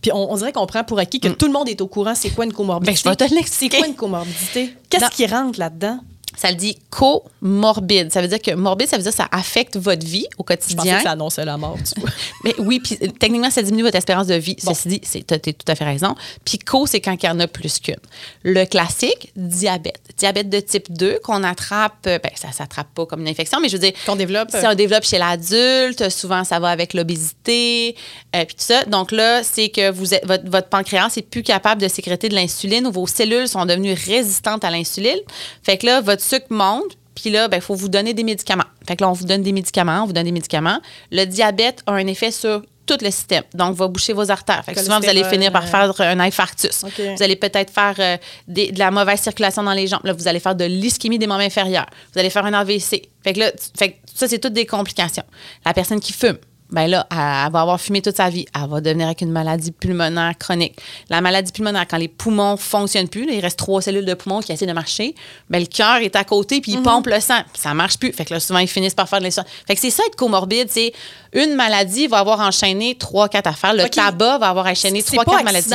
Puis on, on dirait qu'on prend pour acquis que tout le monde est au courant c'est quoi une comorbidité. Ben, je vais te C'est quoi une comorbidité? Qu'est-ce qui rentre là-dedans? Ça le dit comorbide. Ça veut dire que morbide, ça veut dire que ça affecte votre vie au Je pensais quotidien. que ça annonçait la mort. tu vois. Mais oui, puis euh, techniquement, ça diminue votre espérance de vie. Bon. Ceci dit, tu as tout à fait raison. Puis co, c'est quand il y en a plus qu'une. Le classique, diabète. Diabète de type 2 qu'on attrape, euh, ben, ça s'attrape pas comme une infection, mais je veux dire, Qu'on développe. si on développe chez l'adulte, souvent ça va avec l'obésité, euh, puis tout ça. Donc là, c'est que vous êtes, votre, votre pancréas n'est plus capable de sécréter de l'insuline ou vos cellules sont devenues résistantes à l'insuline. Fait que là, votre sucre monte, puis là, il faut vous donner des médicaments. Fait que là, on vous donne des médicaments, on vous donne des médicaments. Le diabète a un effet sur tout le système. Donc, va boucher vos artères. Fait que souvent, vous allez finir par faire un infarctus. Vous allez peut-être faire euh, des- de la mauvaise circulation dans les jambes. Là, vous allez faire de l'ischémie des membres inférieurs. Vous allez faire un AVC. Fait que là, fait que ça, c'est toutes des complications. La personne qui fume, ben là, elle, elle va avoir fumé toute sa vie. Elle va devenir avec une maladie pulmonaire chronique. La maladie pulmonaire, quand les poumons fonctionnent plus, là, il reste trois cellules de poumons qui essaient de marcher, ben le cœur est à côté puis il pompe le sang. Puis ça marche plus. Fait que là, souvent, ils finissent par faire de l'insuffisance. Fait que c'est ça être comorbide. C'est une maladie va avoir enchaîné trois, quatre affaires. Le tabac va avoir enchaîné C'est trois, quatre maladies.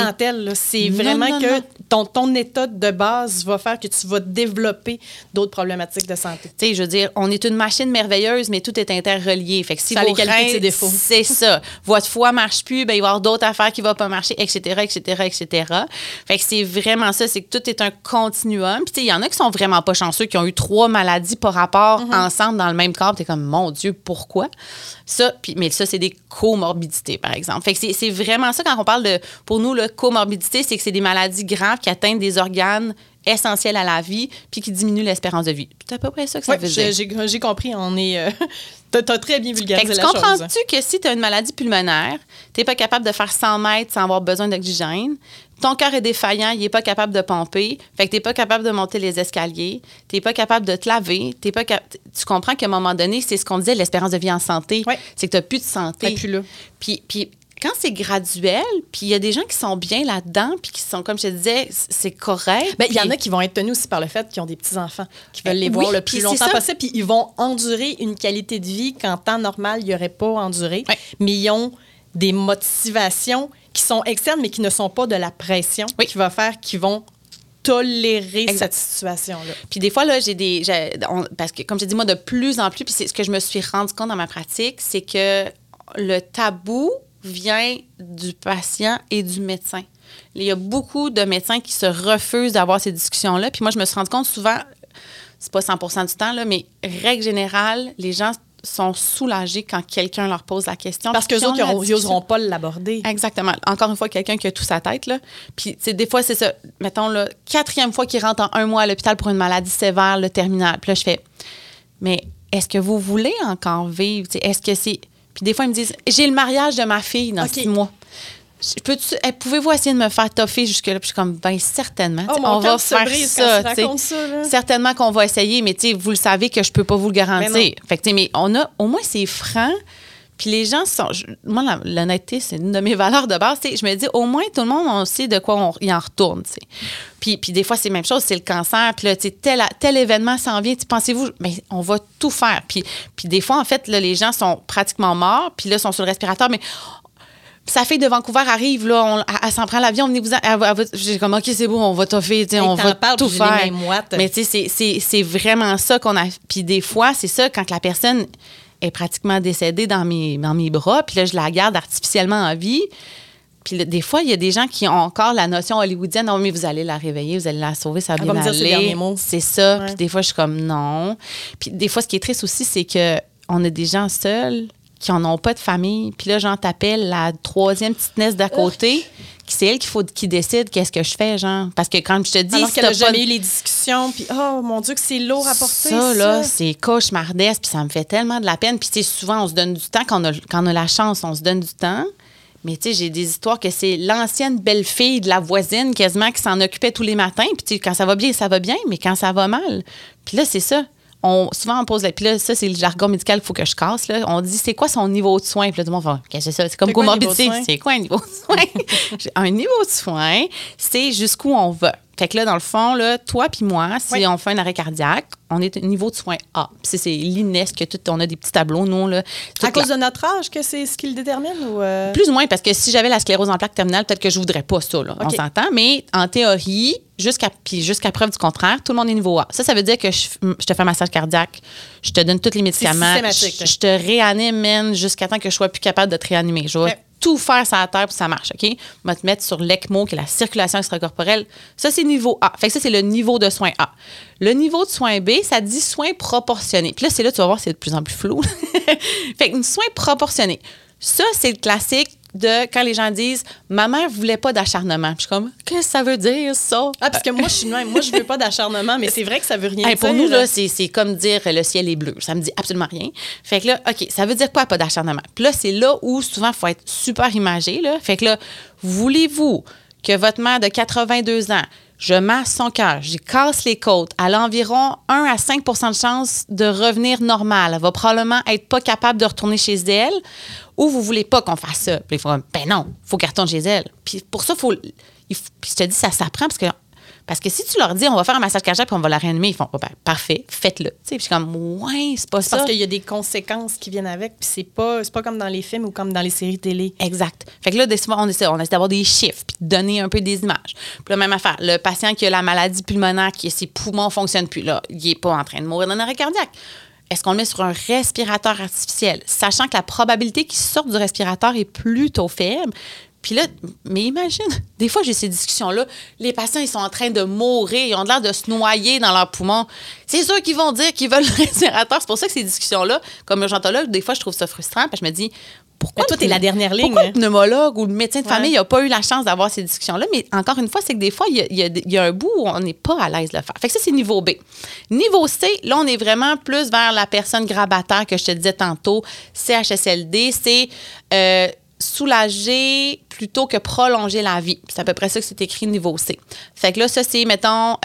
c'est Non, vraiment non, que non. Ton, ton état de base va faire que tu vas développer d'autres problématiques de santé. Tu sais, je veux dire, on est une machine merveilleuse, mais tout est interrelié. Fait que si Ça vos les qualités reins, C'est ça. Votre foie marche plus, ben, il va y avoir d'autres affaires qui vont pas marcher, etc., etc., etc. Fait que c'est vraiment ça, c'est que tout est un continuum. Puis, il y en a qui sont vraiment pas chanceux, qui ont eu trois maladies par rapport mm-hmm. ensemble dans le même corps. T'es comme, mon Dieu, pourquoi? Ça, puis, mais ça, c'est des comorbidités, par exemple. Fait que c'est vraiment ça quand on parle de, pour nous, le comorbidité, c'est que c'est des maladies graves qui atteignent des organes essentiels à la vie, puis qui diminuent l'espérance de vie. C'est à peu près ça que ça veut dire. J'ai compris. On est. Euh, t'as très bien vulgarisé la comprends-tu que si tu as une maladie pulmonaire, tu n'es pas capable de faire 100 mètres sans avoir besoin d'oxygène, ton cœur est défaillant, il n'est pas capable de pomper, fait que tu n'es pas capable de monter les escaliers, tu n'es pas capable de te laver, t'es pas tu comprends qu'à un moment donné, c'est ce qu'on disait, l'espérance de vie en santé, c'est que tu n'as plus de santé. Plus là. Puis, puis quand c'est graduel, puis il y a des gens qui sont bien là-dedans, puis qui sont, comme je te disais, c'est correct. Ben, il y en a qui vont être tenus aussi par le fait qu'ils ont des petits-enfants, qui veulent les ben voir le plus longtemps possible, puis ils vont endurer une qualité de vie qu'en temps normal, il n'y aurait pas enduré. Mais ils ont des motivations qui sont externes, mais qui ne sont pas de la pression, qui va faire qu'ils vont tolérer cette situation-là. Puis des fois, là, j'ai des. parce que, comme je dis, moi, de plus en plus, puis c'est ce que je me suis rendu compte dans ma pratique, c'est que le tabou vient du patient et du médecin. Il y a beaucoup de médecins qui se refusent d'avoir ces discussions-là. Puis moi, je me suis rendu compte souvent, c'est pas 100 du temps, là, mais règle générale, les gens sont soulagés quand quelqu'un leur pose la question. Parce que autres, ils n'oseront pas l'aborder. Exactement. Encore une fois, quelqu'un qui a tout sa tête. Là. Puis, des fois, c'est ça. Mettons, la quatrième fois qu'il rentre en un mois à l'hôpital pour une maladie sévère, le terminal. Puis là, je fais, mais est-ce que vous voulez encore vivre? Est-ce que c'est puis des fois, ils me disent J'ai le mariage de ma fille dans six mois. Eh, pouvez-vous essayer de me faire toffer jusque-là? Puis je suis comme, bien, certainement. Oh, on va faire ça. ça certainement qu'on va essayer, mais vous le savez que je ne peux pas vous le garantir. Fait que, mais on a, au moins, c'est franc. Puis les gens sont. moi, l'honnêteté, c'est une de mes valeurs de base. Je me dis, au moins, tout le monde, on sait de quoi on, il en retourne. Puis, puis des fois, c'est la même chose, c'est le cancer. Puis là, tel, tel événement s'en vient. Pensez-vous, mais on va tout faire. Puis, puis des fois, en fait, là, les gens sont pratiquement morts. Puis là, sont sur le respirateur. Mais sa fille de Vancouver arrive, là, elle, s'en prend l'avion, venez vous J'ai comme, OK, c'est bon, on va toffer, on va tout faire. Mais tu sais, c'est vraiment ça qu'on a. Puis des fois, c'est ça, quand la personne est pratiquement décédée dans mes, dans mes bras, puis là, je la garde artificiellement en vie. Puis des fois, il y a des gens qui ont encore la notion hollywoodienne, non, mais vous allez la réveiller, vous allez la sauver, ça va bien aller. C'est ça. Puis des fois, je suis comme non. Puis des fois, ce qui est triste aussi, c'est que on a des gens seuls qui n'en ont pas de famille. Puis là, j'en t'appelle la troisième petite nièce d'à côté c'est elle qu'il faut qui décide qu'est-ce que je fais, genre. Parce que quand je te dis. Alors qu'elle n'a jamais eu les discussions, puis oh mon Dieu, que c'est lourd à porter. Ça, là, c'est cauchemardesque, puis ça me fait tellement de la peine. Puis, tu sais, souvent, on se donne du temps. Quand on, a, quand on a la chance, on se donne du temps. Mais tu sais, j'ai des histoires que c'est l'ancienne belle-fille de la voisine quasiment qui s'en occupait tous les matins. Puis tu sais, quand ça va bien, ça va bien, mais quand ça va mal. Puis là, c'est ça on, souvent, on pose la. Puis là, ça, c'est le jargon médical qu'il faut que je casse. Là. On dit, c'est quoi son niveau de soin? Puis là, tout le monde va, ça? C'est comme comorbidité. C'est quoi un niveau de soin? un niveau de soin, c'est jusqu'où on va. Fait que là, dans le fond, là, toi puis moi, si on fait un arrêt cardiaque, on est au niveau de soins A. C'est l'INES que tout, on a des petits tableaux, nous. Là, à cause de notre âge que c'est ce qui le détermine? Ou euh? Plus ou moins, parce que si j'avais la sclérose en plaques terminale, peut-être que je voudrais pas ça. Là, On s'entend. Mais en théorie, jusqu'à jusqu'à preuve du contraire, tout le monde est niveau A. Ça, ça veut dire que je, te fais un massage cardiaque, je te donne tous les médicaments, je, je, te réanime jusqu'à temps que je sois plus capable de te réanimer. Je tout faire sur la terre pour ça marche, OK? On va te mettre sur l'ECMO, qui est la circulation extracorporelle. Ça, c'est niveau A. Fait que ça, c'est le niveau de soin A. Le niveau de soin B, ça dit soins proportionnés. Puis là, c'est là, tu vas voir, c'est de plus en plus flou. fait que soin proportionné. Ça, c'est le classique de quand les gens disent ma mère voulait pas d'acharnement. Je suis comme qu'est-ce que ça veut dire ça Ah parce que moi je suis même, moi je veux pas d'acharnement mais c'est vrai que ça veut rien dire. Pour nous là, c'est, comme dire le ciel est bleu, ça me dit absolument rien. Fait que là OK, ça veut dire quoi pas d'acharnement? Puis là c'est là où souvent il faut être super imagé là. Fait que là voulez-vous que votre mère de 82 ans je masse son cœur, j'y casse les côtes, elle a environ 1 à 5% de chance de revenir normal. Elle va probablement être pas capable de retourner chez elle ou vous voulez pas qu'on fasse ça. Puis ils font, ben non, il faut qu'elle retourne chez elle. Puis pour ça, faut, puis je te dis, ça s'apprend parce que parce que si tu leur dis, on va faire un massage cardiaque puis on va la réanimer, ils font, ben, parfait, faites-le. Puis je suis comme, ouais, c'est pas ça. Parce qu'il y a des conséquences qui viennent avec, puis c'est pas, pas comme dans les films ou comme dans les séries télé. Exact. Fait que là, on essaie, on essaie d'avoir des chiffres puis de donner un peu des images. Puis la même affaire, le patient qui a la maladie pulmonaire, qui ses poumons fonctionnent plus, là, il est pas en train de mourir d'un arrêt cardiaque est-ce qu'on le met sur un respirateur artificiel, sachant que la probabilité qu'il sorte du respirateur est plutôt faible. Puis là, mais imagine, des fois, j'ai ces discussions-là. Les patients, ils sont en train de mourir, ils ont l'air de se noyer dans leurs poumons. C'est sûr qu'ils vont dire qu'ils veulent le respirateur. C'est pour ça que ces discussions-là, comme urgentologue, des fois, je trouve ça frustrant. Parce que je me dis, pourquoi. toi, tu es la dernière ligne. Pourquoi le pneumologue ou le médecin de famille n'a pas eu la chance d'avoir ces discussions-là? Mais encore une fois, c'est que des fois, il y, a, un bout où on n'est pas à l'aise de le faire. Fait que ça, c'est niveau B. Niveau C, là, on est vraiment plus vers la personne grabataire que je te disais tantôt, CHSLD. C'est. Euh, soulager plutôt que prolonger la vie. C'est à peu près ça que c'est écrit niveau C. Fait que là, ça, c'est, mettons,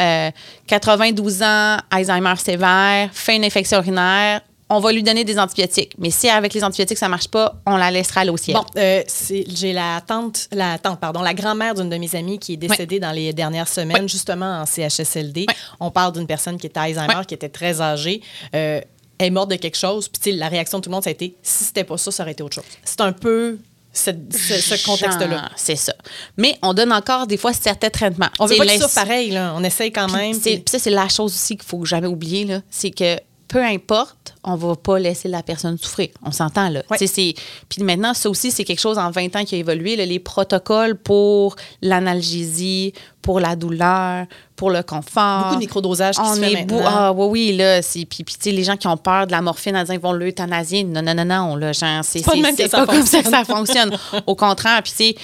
92 euh, ans, Alzheimer sévère, fait une infection urinaire, on va lui donner des antibiotiques. Mais si avec les antibiotiques, ça marche pas, on la laissera aller au ciel. Bon, euh, j'ai la tante, la tante, pardon, la grand-mère d'une de mes amies qui est décédée dans les dernières semaines, justement en CHSLD. On parle d'une personne qui était Alzheimer, qui était très âgée. Euh, elle est morte de quelque chose. Puis la réaction de tout le monde, ça a été si c'était pas ça, ça aurait été autre chose. C'est un peu ce, contexte-là. C'est ça. Mais on donne encore des fois certains traitements. On veut pas que ça pareil, là. On essaye quand même. Puis ça, c'est la chose aussi qu'il faut jamais oublier, c'est que peu importe, on va pas laisser la personne souffrir. On s'entend, là. Puis maintenant, ça aussi, c'est quelque chose en 20 ans qui a évolué. les protocoles pour l'analgésie, pour la douleur, pour le confort. Beaucoup de microdosage qui se fait maintenant. Ah oui, oui, là, puis, puis tu sais, les gens qui ont peur de la morphine, en disant qu'ils vont l'euthanasier. Non, non, non, non, là, genre, c'est pas, pas comme ça que ça fonctionne. Au contraire, puis tu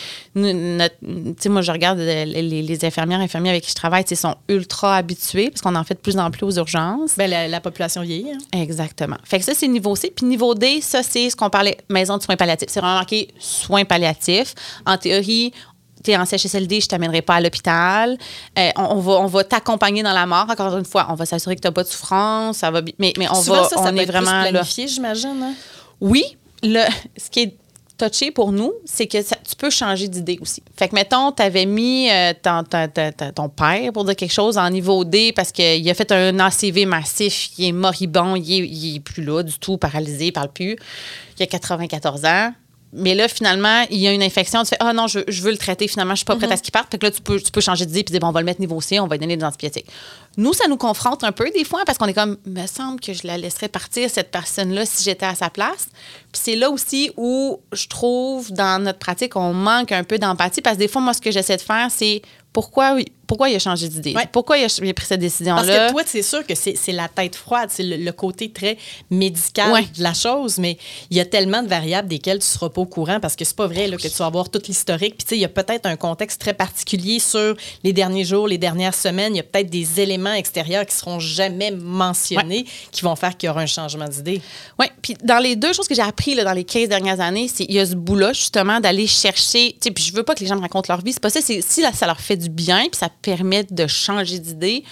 sais, moi, je regarde les, les, infirmières et infirmiers avec qui je travaille, ils sont ultra habitués parce qu'on en fait de plus en plus aux urgences. Bien, la, population vieillit. Hein. Exactement. Fait que ça, c'est niveau C. Puis niveau D, ça, c'est ce qu'on parlait, maison de soins palliatifs. C'est vraiment marqué soins palliatifs. En théorie, tu es en CHSLD, je t'amènerai pas à l'hôpital. Euh, on, va, on va t'accompagner dans la mort. Encore une fois, on va s'assurer que tu n'as pas de souffrance. Ça va, mais, mais on va. Ça, on est vraiment planifié, j'imagine. Hein? Oui. Le, ce qui est touché pour nous, c'est que tu peux changer d'idée aussi. Fait que, mettons, tu avais mis euh, ton, ton, père pour dire quelque chose en niveau D parce qu'il a fait un ACV massif, il est moribond, il est, il est plus là du tout, paralysé, il parle plus. Il a 94 ans mais là, finalement, il y a une infection. Tu fais, ah non, je, veux le traiter. Finalement, je suis pas prête à ce qu'il parte. Fait que là, tu peux, tu peux changer d'idée puis dire, bon, on va le mettre niveau C, on va lui donner des antibiotiques. Nous, ça nous confronte un peu des fois parce qu'on est comme, me semble que je la laisserais partir, cette personne-là, si j'étais à sa place. Puis c'est là aussi où je trouve, dans notre pratique, on manque un peu d'empathie parce que des fois, moi, ce que j'essaie de faire, c'est pourquoi, pourquoi il a changé d'idée? Pourquoi il a, pris cette décision-là? Parce que toi, c'est sûr que c'est la tête froide, c'est le, côté très médical de la chose, mais il y a tellement de variables desquelles tu ne seras pas au courant parce que c'est pas vrai là, que tu vas avoir toute l'historique. Puis, tu sais, il y a peut-être un contexte très particulier sur les derniers jours, les dernières semaines. Il y a peut-être des éléments extérieurs qui seront jamais mentionnés qui vont faire qu'il y aura un changement d'idée. Oui, puis dans les deux choses que j'ai appris dans les 15 dernières années, c'est il y a ce bout-là, justement, d'aller chercher. Tu sais, puis je veux pas que les gens me racontent leur vie. C'est pas ça. Si ça leur fait du bien, puis ça permet de changer d'idée,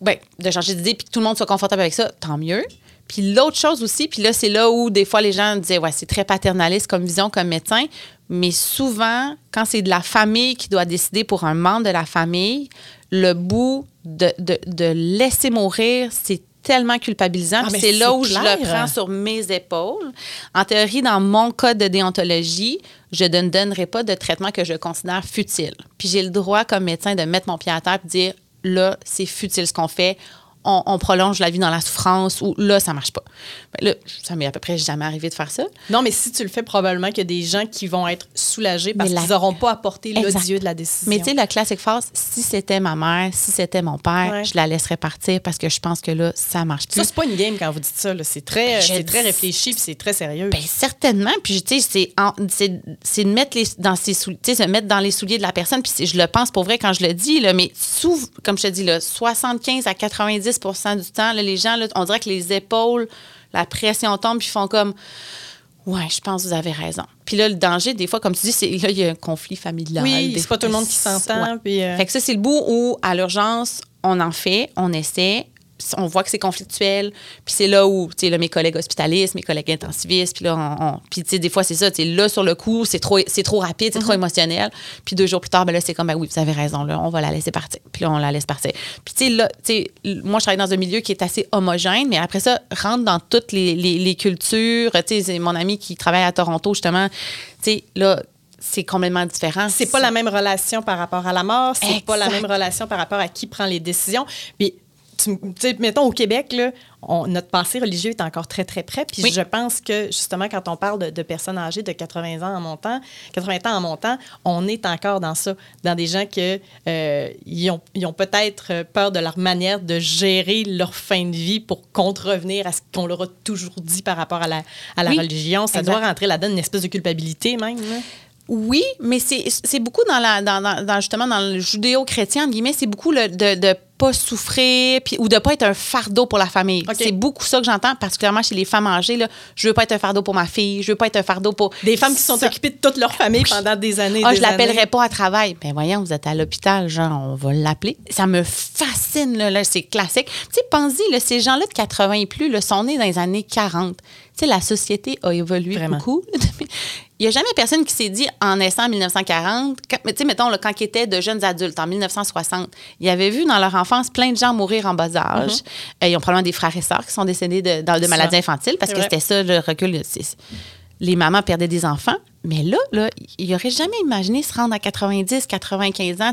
ben, de changer d'idée, puis que tout le monde soit confortable avec ça, tant mieux. Puis l'autre chose aussi, puis là, c'est là où des fois les gens disaient, ouais, c'est très paternaliste comme vision, comme médecin, mais souvent, quand c'est de la famille qui doit décider pour un membre de la famille, le bout de, de, laisser mourir, c'est tellement culpabilisant. Ah, c'est là où je le prends sur mes épaules. En théorie, dans mon code de déontologie, je ne donnerai pas de traitement que je considère futile. Puis j'ai le droit, comme médecin, de mettre mon pied à terre et dire là, c'est futile ce qu'on fait on, prolonge la vie dans la souffrance ou là, ça marche pas. Ben là, ça m'est à peu près jamais arrivé de faire ça. Non, mais si tu le fais, probablement qu'il y a des gens qui vont être soulagés parce qu'ils n'auront pas apporté l'odieux de la décision. Mais tu sais, la classique phrase, si c'était ma mère, si c'était mon père, je la laisserais partir parce que je pense que là, ça marche plus. Ça, c'est pas une game quand vous dites ça. C'est très, ben, très réfléchi puis c'est très sérieux. Bien, certainement. Puis, tu sais, c'est de mettre, les, dans ses se mettre dans les souliers de la personne. Puis, je le pense pour vrai quand je le dis, là, mais sous, comme je te dis, là, 75 à 90 du temps, les gens, on dirait que les épaules, la pression tombe, puis ils font comme Ouais, je pense que vous avez raison. Puis là, le danger, des fois, comme tu dis, c'est là, il y a un conflit familial. Oui, c'est pas tout le monde qui s'entend. Euh, fait que ça, c'est le bout où, à l'urgence, on en fait, on essaie, on voit que c'est conflictuel. Puis c'est là où, tu sais, là, mes collègues hospitalistes, mes collègues intensivistes, puis là, on, puis tu sais, des fois, c'est ça, tu sais, là, sur le coup, c'est trop, c'est trop rapide, c'est trop mhm. émotionnel. Puis deux jours plus tard, ben là, c'est comme, ben oui, vous avez raison, là, on va la laisser partir. Puis là, on la laisse partir. Puis tu sais, là, tu sais, moi, je travaille dans un milieu qui est assez homogène, mais après ça, rentre dans toutes les, les, cultures. Tu sais, mon ami qui travaille à Toronto, justement, tu sais, là, c'est complètement différent. C'est pas la même relation par rapport à la mort, c'est pas la même relation par rapport à qui prend les décisions. Puis tu sais, mettons au Québec, là, notre passé religieux est encore très, très près. Puis je pense que, justement, quand on parle de, personnes âgées de 80 ans en montant, 80 ans en montant, on est encore dans ça, dans des gens qui euh, ils ont, ils ont peut-être peur de leur manière de gérer leur fin de vie pour contrevenir à ce qu'on leur a toujours dit par rapport à la, à la religion. Ça doit rentrer là-dedans une espèce de culpabilité même. Oui, mais c'est beaucoup dans, la, dans, dans, justement dans le judéo-chrétien, guillemets, c'est beaucoup le, de, de pas souffrir puis, ou de pas être un fardeau pour la famille. C'est beaucoup ça que j'entends, particulièrement chez les femmes âgées. Là. Je veux pas être un fardeau pour ma fille, je veux pas être un fardeau pour... Des femmes qui sont occupées de toute leur famille pendant des années. Ah, je l'appellerai pas à travail. Ben voyons, vous êtes à l'hôpital, genre, on va l'appeler. Ça me fascine, là, c'est classique. Tu sais, pense-y, ces gens-là de 80 et plus là, sont nés dans les années 40. Tu sais, la société a évolué beaucoup. Il n'y a jamais personne qui s'est dit en naissant en 1940, tu sais, mettons, quand ils étaient de jeunes adultes, en 1960, ils avaient vu dans leur enfance plein de gens mourir en bas âge. Mm-hmm. Euh, ils ont probablement des frères et sœurs qui sont décédés de, de maladies infantiles parce que c'était ça le recul. Les mamans perdaient des enfants. Mais là, là il n'aurait jamais imaginé se rendre à 90, 95 ans.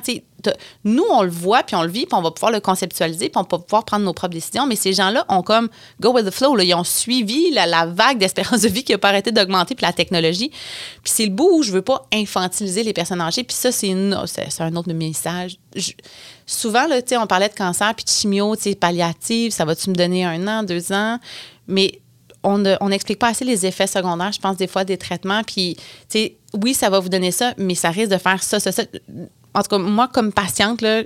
Nous, on le voit, puis on le vit, puis on va pouvoir le conceptualiser, puis on va pouvoir prendre nos propres décisions. Mais ces gens-là ont comme go with the flow. Là. Ils ont suivi la, vague d'espérance de vie qui n'a pas arrêté d'augmenter, puis la technologie. Puis c'est le bout où je veux pas infantiliser les personnes âgées. Puis ça, c'est, un autre message. souvent, là, on parlait de cancer, puis de chimio, palliative, ça va-tu me donner un an, deux ans? Mais on n'explique pas assez les effets secondaires, je pense, des fois, des traitements. Puis, oui, ça va vous donner ça, mais ça risque de faire ça, ça, ça. En tout cas, moi, comme patiente, là,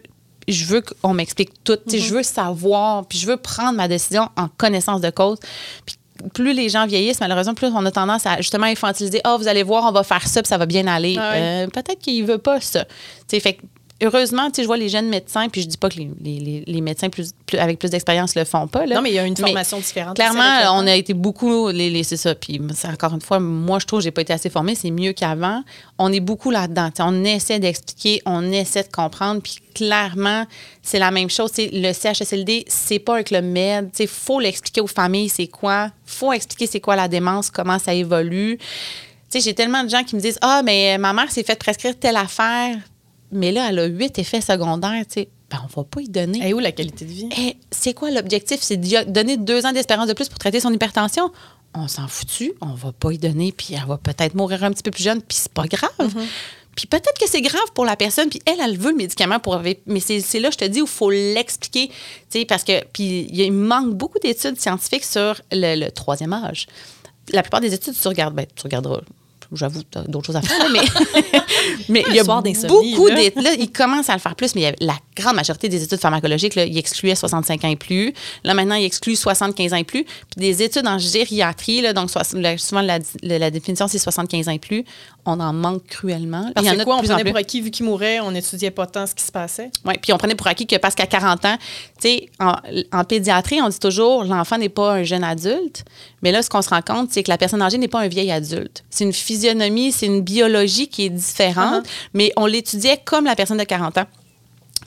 je veux qu'on m'explique tout. Je mm-hmm. veux savoir, puis je veux prendre ma décision en connaissance de cause. Puis plus les gens vieillissent, malheureusement, plus on a tendance à justement infantiliser. Ah, oh, vous allez voir, on va faire ça, puis ça va bien aller. Ah euh, peut-être qu'il ne veut pas ça. fait heureusement, tu je vois les jeunes médecins, puis je dis pas que les, les, médecins plus, avec plus d'expérience le font pas. Là. Non, mais il y a une formation différente. Clairement, on a été beaucoup, les, c'est ça. Puis encore une fois, moi, je trouve que j'ai pas été assez formée, c'est mieux qu'avant. On est beaucoup là-dedans. On essaie d'expliquer, on essaie de comprendre, puis clairement, c'est la même chose. le CHSLD, c'est pas avec le MED. Il faut l'expliquer aux familles, c'est quoi. faut expliquer c'est quoi la démence, comment ça évolue. J'ai tellement de gens qui me disent Ah, mais ma mère s'est fait prescrire telle affaire mais là, elle a huit effets secondaires, tu sais. Ben, on va pas y donner. Et où la qualité de vie? Et c'est quoi l'objectif? C'est de donner deux ans d'espérance de plus pour traiter son hypertension? On s'en foutu, on va pas y donner, puis elle va peut-être mourir un petit peu plus jeune, puis c'est pas grave. Mm-hmm. Puis peut-être que c'est grave pour la personne, puis elle, elle veut le médicament pour... Mais c'est là, je te dis, où il faut l'expliquer, tu sais, parce que... Puis il manque beaucoup d'études scientifiques sur le, troisième âge. La plupart des études, tu regardes, ben, tu regarderas J'avoue, d'autres choses à faire, mais, mais il y a beaucoup d'études. Là, ils commencent à le faire plus, mais la grande majorité des études pharmacologiques, là, ils excluaient 65 ans et plus. Là, maintenant, ils excluent 75 ans et plus. Puis des études en gériatrie, là, donc souvent la, la définition, c'est 75 ans et plus on en manque cruellement. Parce quoi, on prenait pour acquis, vu qu'il mourait, on n'étudiait pas tant ce qui se passait? Oui, puis on prenait pour acquis que parce qu'à 40 ans, tu sais, en, pédiatrie, on dit toujours l'enfant n'est pas un jeune adulte. Mais là, ce qu'on se rend compte, c'est que la personne âgée n'est pas un vieil adulte. C'est une physionomie, c'est une biologie qui est différente, uh-huh. mais on l'étudiait comme la personne de 40 ans.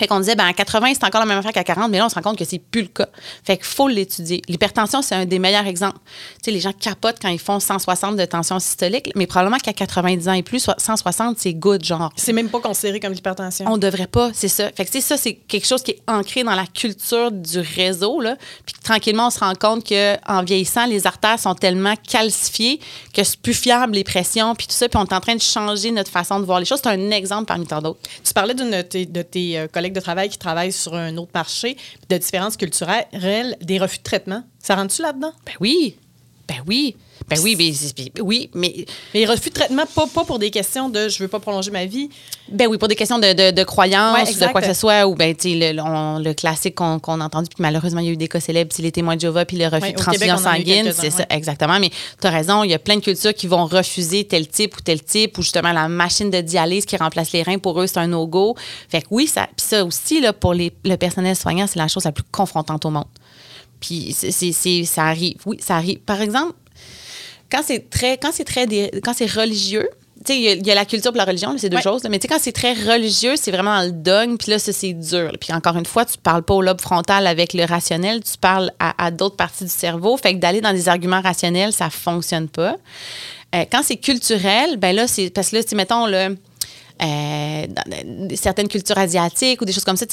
Fait qu'on disait, ben, à 80, c'est encore la même affaire qu'à 40, mais là, on se rend compte que c'est plus le cas. Fait qu'il faut l'étudier. L'hypertension, c'est un des meilleurs exemples. Tu sais, les gens capotent quand ils font 160 de tension systolique, mais probablement qu'à 90 ans et plus, 160, c'est good, genre. C'est même pas considéré comme l'hypertension. On devrait pas, c'est ça. Fait que, ça, c'est quelque chose qui est ancré dans la culture du réseau, là. Puis tranquillement, on se rend compte qu'en vieillissant, les artères sont tellement calcifiées que c'est plus fiable, les pressions, puis tout ça. Puis on est en train de changer notre façon de voir les choses. C'est un exemple parmi tant d'autres. Tu parlais de, tes, de tes euh, de travail qui travaillent sur un autre marché, de différences culturelles, des refus de traitement. Ça rentre-tu là-dedans? Ben oui. Ben oui. Ben oui, mais, oui, mais. Mais refus de traitement, pas, pas pour des questions de je veux pas prolonger ma vie. Ben oui, pour des questions de, de, de croyance, de quoi que ce soit, ou ben, tu sais, le, le, classique qu'on a entendu, puis malheureusement, il y a eu des cas célèbres, c'est les témoins de Jéhovah, puis le refus de transfusion sanguine. C'est ça, exactement. Mais tu as raison, il y a plein de cultures qui vont refuser tel type ou tel type, ou justement la machine de dialyse qui remplace les reins, pour eux, c'est un no-go. Fait que oui, ça, puis ça aussi, là, pour les, le personnel soignant, c'est la chose la plus confrontante au monde. Puis c'est, ça arrive. Oui, ça arrive. Par exemple, quand c'est très, quand c'est très, quand c'est religieux, tu sais, il y, a la culture et la religion, c'est deux choses. Mais tu sais, quand c'est très religieux, c'est vraiment dans le dogme, puis là, ça, c'est dur. Puis encore une fois, tu parles pas au lobe frontal avec le rationnel, tu parles à, d'autres parties du cerveau. Fait que d'aller dans des arguments rationnels, ça fonctionne pas. Euh, quand c'est culturel, ben là, c'est parce que là, tu mettons, le euh, dans, certaines cultures asiatiques ou des choses comme ça,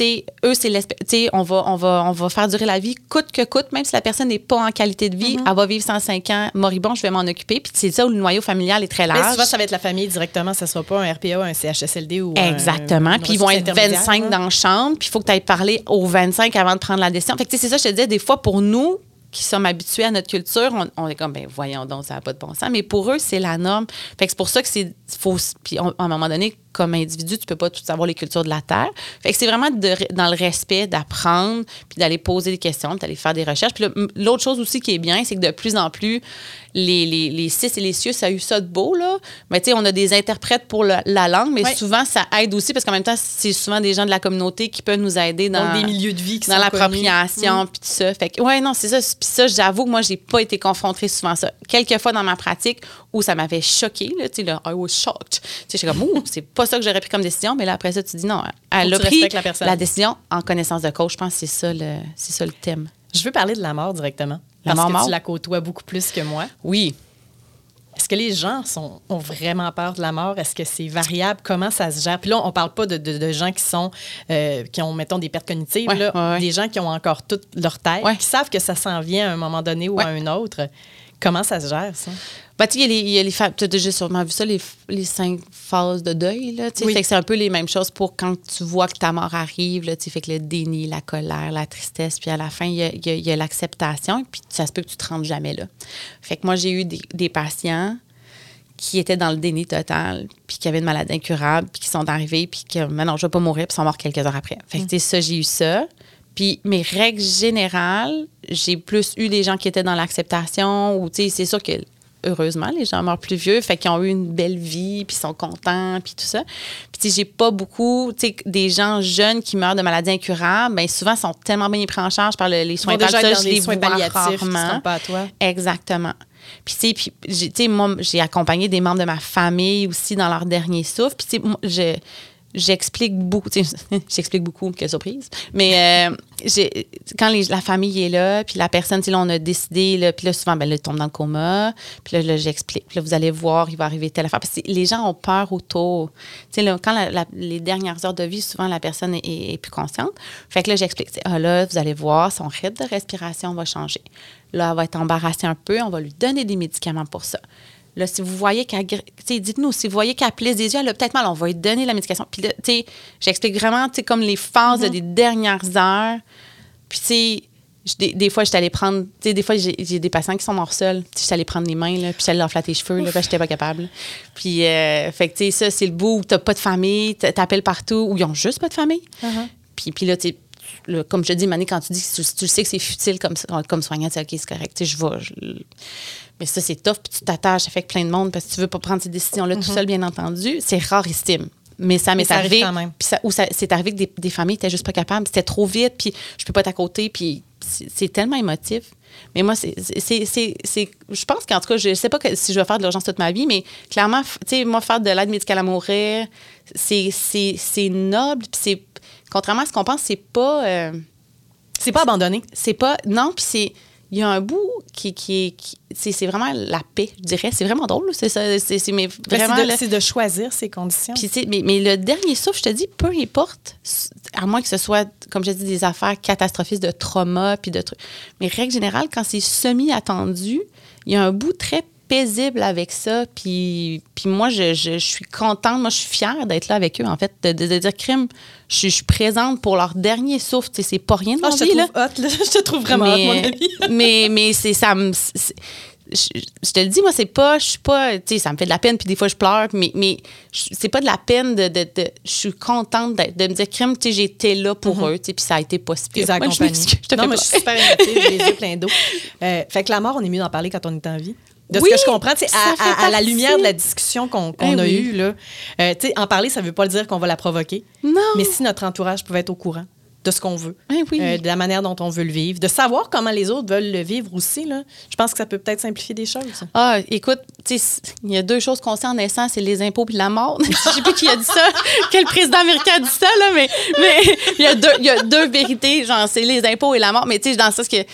eux, c'est on va, on, va, on va faire durer la vie coûte que coûte, même si la personne n'est pas en qualité de vie, mm-hmm. elle va vivre 105 ans, moribond, je vais m'en occuper. Puis c'est ça où le noyau familial est très large. Mais souvent, ça va être la famille directement, ça ne sera pas un RPA, un CHSLD ou Exactement. puis ils vont être 25 dans la chambre, puis il faut que tu ailles parler aux 25 avant de prendre la décision. Fait que c'est ça, je te disais, des fois, pour nous, qui sommes habitués à notre culture, on, est comme, ben voyons donc, ça n'a pas de bon sens. Mais pour eux, c'est la norme. Fait que c'est pour ça que c'est faut. Puis à un moment donné, comme individu, tu peux pas tout savoir les cultures de la Terre. Fait que c'est vraiment dans le respect d'apprendre, puis d'aller poser des questions, d'aller faire des recherches. Puis l'autre chose aussi qui est bien, c'est que de plus en plus, les, les, les et les cieux, ça a eu ça de beau, là. Mais tu sais, on a des interprètes pour la langue, mais souvent, ça aide aussi parce qu'en même temps, c'est souvent des gens de la communauté qui peuvent nous aider dans, des milieux de vie qui dans l'appropriation, mm. puis tout ça. Fait que, ouais, non, c'est ça. Puis ça, j'avoue que moi, j'ai pas été confrontée souvent à ça. Quelques fois dans ma pratique où ça m'avait choqué, tu sais, I was shocked. Tu sais, comme, ouh, c'est pas ça que j'aurais pris comme décision, mais là, après ça, tu dis non, elle a pris la, la, décision en connaissance de cause. Je pense que c'est ça, le, ça le thème. Je veux parler de la mort directement. La parce mort, que tu la côtoies beaucoup plus que moi. Oui. Est-ce que les gens sont, ont vraiment peur de la mort? Est-ce que c'est variable? Comment ça se gère? Puis là, on parle pas de, de, gens qui sont euh, qui ont, mettons, des pertes cognitives, là, des gens qui ont encore toute leur tête, qui savent que ça s'en vient à un moment donné ou à un autre. Comment ça se gère, ça? Ben, tu il y a les, tu as déjà sûrement vu ça, les, les cinq phases de deuil. Là, oui. Fait que c'est un peu les mêmes choses pour quand tu vois que ta mort arrive. Là, fait que le déni, la colère, la tristesse, puis à la fin, il y a, l'acceptation, puis ça se peut que tu te rendes jamais là. Fait que moi, j'ai eu des, des, patients qui étaient dans le déni total, puis qui avaient une maladie incurable, puis qui sont arrivés, puis que maintenant, je ne vais pas mourir, puis sont morts quelques heures après. Fait que, mm. ça, j'ai eu ça. Puis mes règles générales, j'ai plus eu des gens qui étaient dans l'acceptation, ou tu sais, c'est sûr que heureusement, les gens meurent plus vieux, fait qu'ils ont eu une belle vie, puis sont contents, puis tout ça. Puis j'ai pas beaucoup, tu sais, des gens jeunes qui meurent de maladies incurables, bien souvent sont tellement bien pris en charge par les soins palliatifs, les soins palliatifs, pas à toi. Exactement. Puis tu sais, moi j'ai accompagné des membres de ma famille aussi dans leur dernier souffle. Puis tu sais, j'explique beaucoup, j'explique beaucoup, quelle surprise, mais euh, quand la famille est là, puis la personne, là, on a décidé, là, puis là, souvent, ben, elle tombe dans le coma, puis là, j'explique, puis là, vous allez voir, il va arriver telle affaire, parce que les gens ont peur autour. Tu sais, quand les dernières heures de vie, souvent, la personne est, plus consciente. Fait que là, j'explique, ah là, vous allez voir, son rythme de respiration va changer. Là, elle va être embarrassée un peu, on va lui donner des médicaments pour ça. Là, si vous voyez qu'elle. Dites-nous, si vous voyez qu'elle plisse des yeux, elle a peut-être mal, on va lui donner la médication. Puis, tu sais, j'explique vraiment, tu sais, comme les phases mm-hmm. des dernières heures. Puis, tu sais, des, des, fois, j'étais allée prendre. Tu sais, des fois, j'ai des patients qui sont morts seuls. Je suis allée prendre les mains, là, puis j'allais leur flatter les cheveux, là, j'étais pas capable. Puis, euh, fait que, tu sais, ça, c'est le bout où t'as pas de famille, t'appelles partout, où ils ont juste pas de famille. Uh-huh. Puis, puis là, tu sais, comme je dis, Mané, quand tu dis que tu, sais que c'est futile comme, comme soignant, tu OK, c'est correct. Je vais. mais ça, c'est tough, puis tu t'attaches avec plein de monde parce que tu veux pas prendre ces décisions-là tout mhm. seul, bien entendu. C'est rarissime. Mais ça m'est arrivé. Puis ça, ou ça, c'est arrivé que des, des familles n'étaient juste pas capables. C'était trop vite, puis je peux pas côté, puis c'est tellement émotif. Mais moi, c'est, je pense qu'en tout cas, je ne sais pas si je vais faire de l'urgence toute ma vie, mais clairement, tu sais, moi, faire de l'aide médicale à mourir, c'est, noble, puis c'est contrairement à ce qu'on pense, c'est pas. Euh, c'est pas abandonné. C'est pas. Non, puis c'est. Il y a un bout qui, qui, c'est vraiment la paix, je dirais. C'est vraiment drôle. C'est ça. C'est mais vraiment. C'est de, choisir ses conditions. Puis mais, mais le dernier souffle, je te dis, peu importe, à moins que ce soit, comme je dis, des affaires catastrophistes de trauma, puis de trucs. Mais règle générale, quand c'est semi-attendu, il y a un bout très paisible avec ça. Puis, puis moi, je, je, suis contente, moi, je suis fière d'être là avec eux, en fait, de, de, dire, crime, je, suis présente pour leur dernier souffle. C'est pas rien de ah, je vie, te Trouve hot, là. Je te trouve vraiment mais, hot, mon ami. mais, mais c'est ça me je, te le dis, moi, c'est pas, je suis pas, tu sais, ça me fait de la peine, puis des fois, je pleure, mais, mais c'est pas de la peine de, de, de je suis contente de, me dire, crime, tu sais, j'étais là pour mm-hmm. eux, tu sais, puis ça a été possible. Moi, je, je te non, moi, je suis super émotive, j'ai les yeux pleins d'eau. Euh, fait que la mort, on est mieux d'en parler quand on est en vie. De ce que je comprends, à, à, la lumière de la discussion qu'on ben a eue, là, euh, en parler, ça ne veut pas dire qu'on va la provoquer. Non. Mais si notre entourage pouvait être au courant de ce qu'on veut, ben euh, de la manière dont on veut le vivre, de savoir comment les autres veulent le vivre aussi, là, je pense que ça peut peut-être simplifier des choses. Ah, écoute, il y a deux choses qu'on sait en essence, c'est les impôts et la mort. je sais plus qui a dit ça, quel président américain a dit ça, là, mais il y, a deux, y a deux vérités, genre, c'est les impôts et la mort. Mais tu sais, dans ce que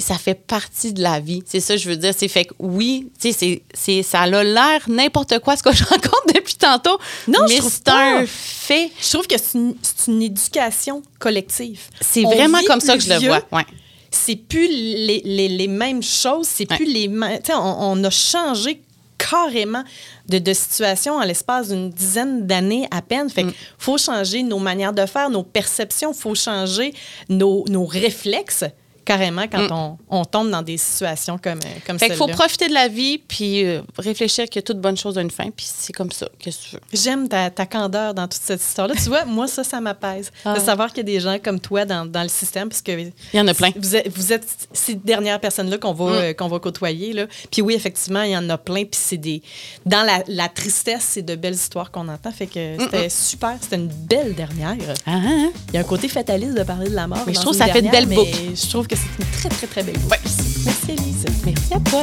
ça fait partie de la vie. C'est ça, je veux dire. C'est fait que oui, tu sais, c'est, ça a l'air n'importe quoi ce que je rencontre depuis tantôt. Non, mais c'est un fait. Je trouve que c'est une, une éducation collective. C'est vraiment comme ça que je le vois. Ouais. C'est plus les, les- les mêmes choses, c'est Ouais. plus les mêmes. On, on a changé carrément de, de situation en l'espace d'une dizaine d'années à peine. Mm. Fait qu'il faut changer nos manières de faire, nos perceptions, il faut changer nos, nos réflexes carrément quand on, on tombe dans des situations comme, euh, comme Mm. Fait qu'il faut celle-là. profiter de la vie puis euh, réfléchir que toute bonne chose a une fin. Puis c'est comme ça. Qu'est-ce que tu veux? J'aime ta, ta candeur dans toute cette histoire-là. Tu vois, moi, ça, ça m'apaise. Ah. De savoir qu'il y a des gens comme toi dans, dans le système, parce que... Il y en a plein. Vous êtes, vous êtes ces dernières personnes-là qu'on va, Mm. euh, qu'on va côtoyer. Là. Puis oui, effectivement, il y en a plein. Puis c'est des... Dans la, la tristesse, c'est de belles histoires qu'on entend. Fait que c'était super. C'était une belle dernière. Ah, ah. Il y a un côté fataliste de parler de la mort. Mais je trouve que ça fait de belles mais Je trouve que c'est une très, très, très belle. Ouais. Merci, Elise. Merci à toi.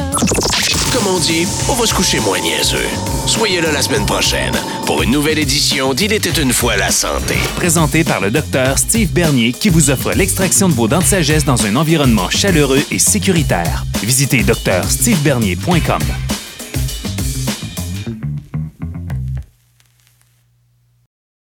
Comme on dit, on va se coucher moins niaiseux. Soyez là la semaine prochaine pour une nouvelle édition d'Il était une fois la santé. Présenté par le docteur Steve Bernier qui vous offre l'extraction de vos dents de sagesse dans un environnement chaleureux et sécuritaire. Visitez drstevebernier.com.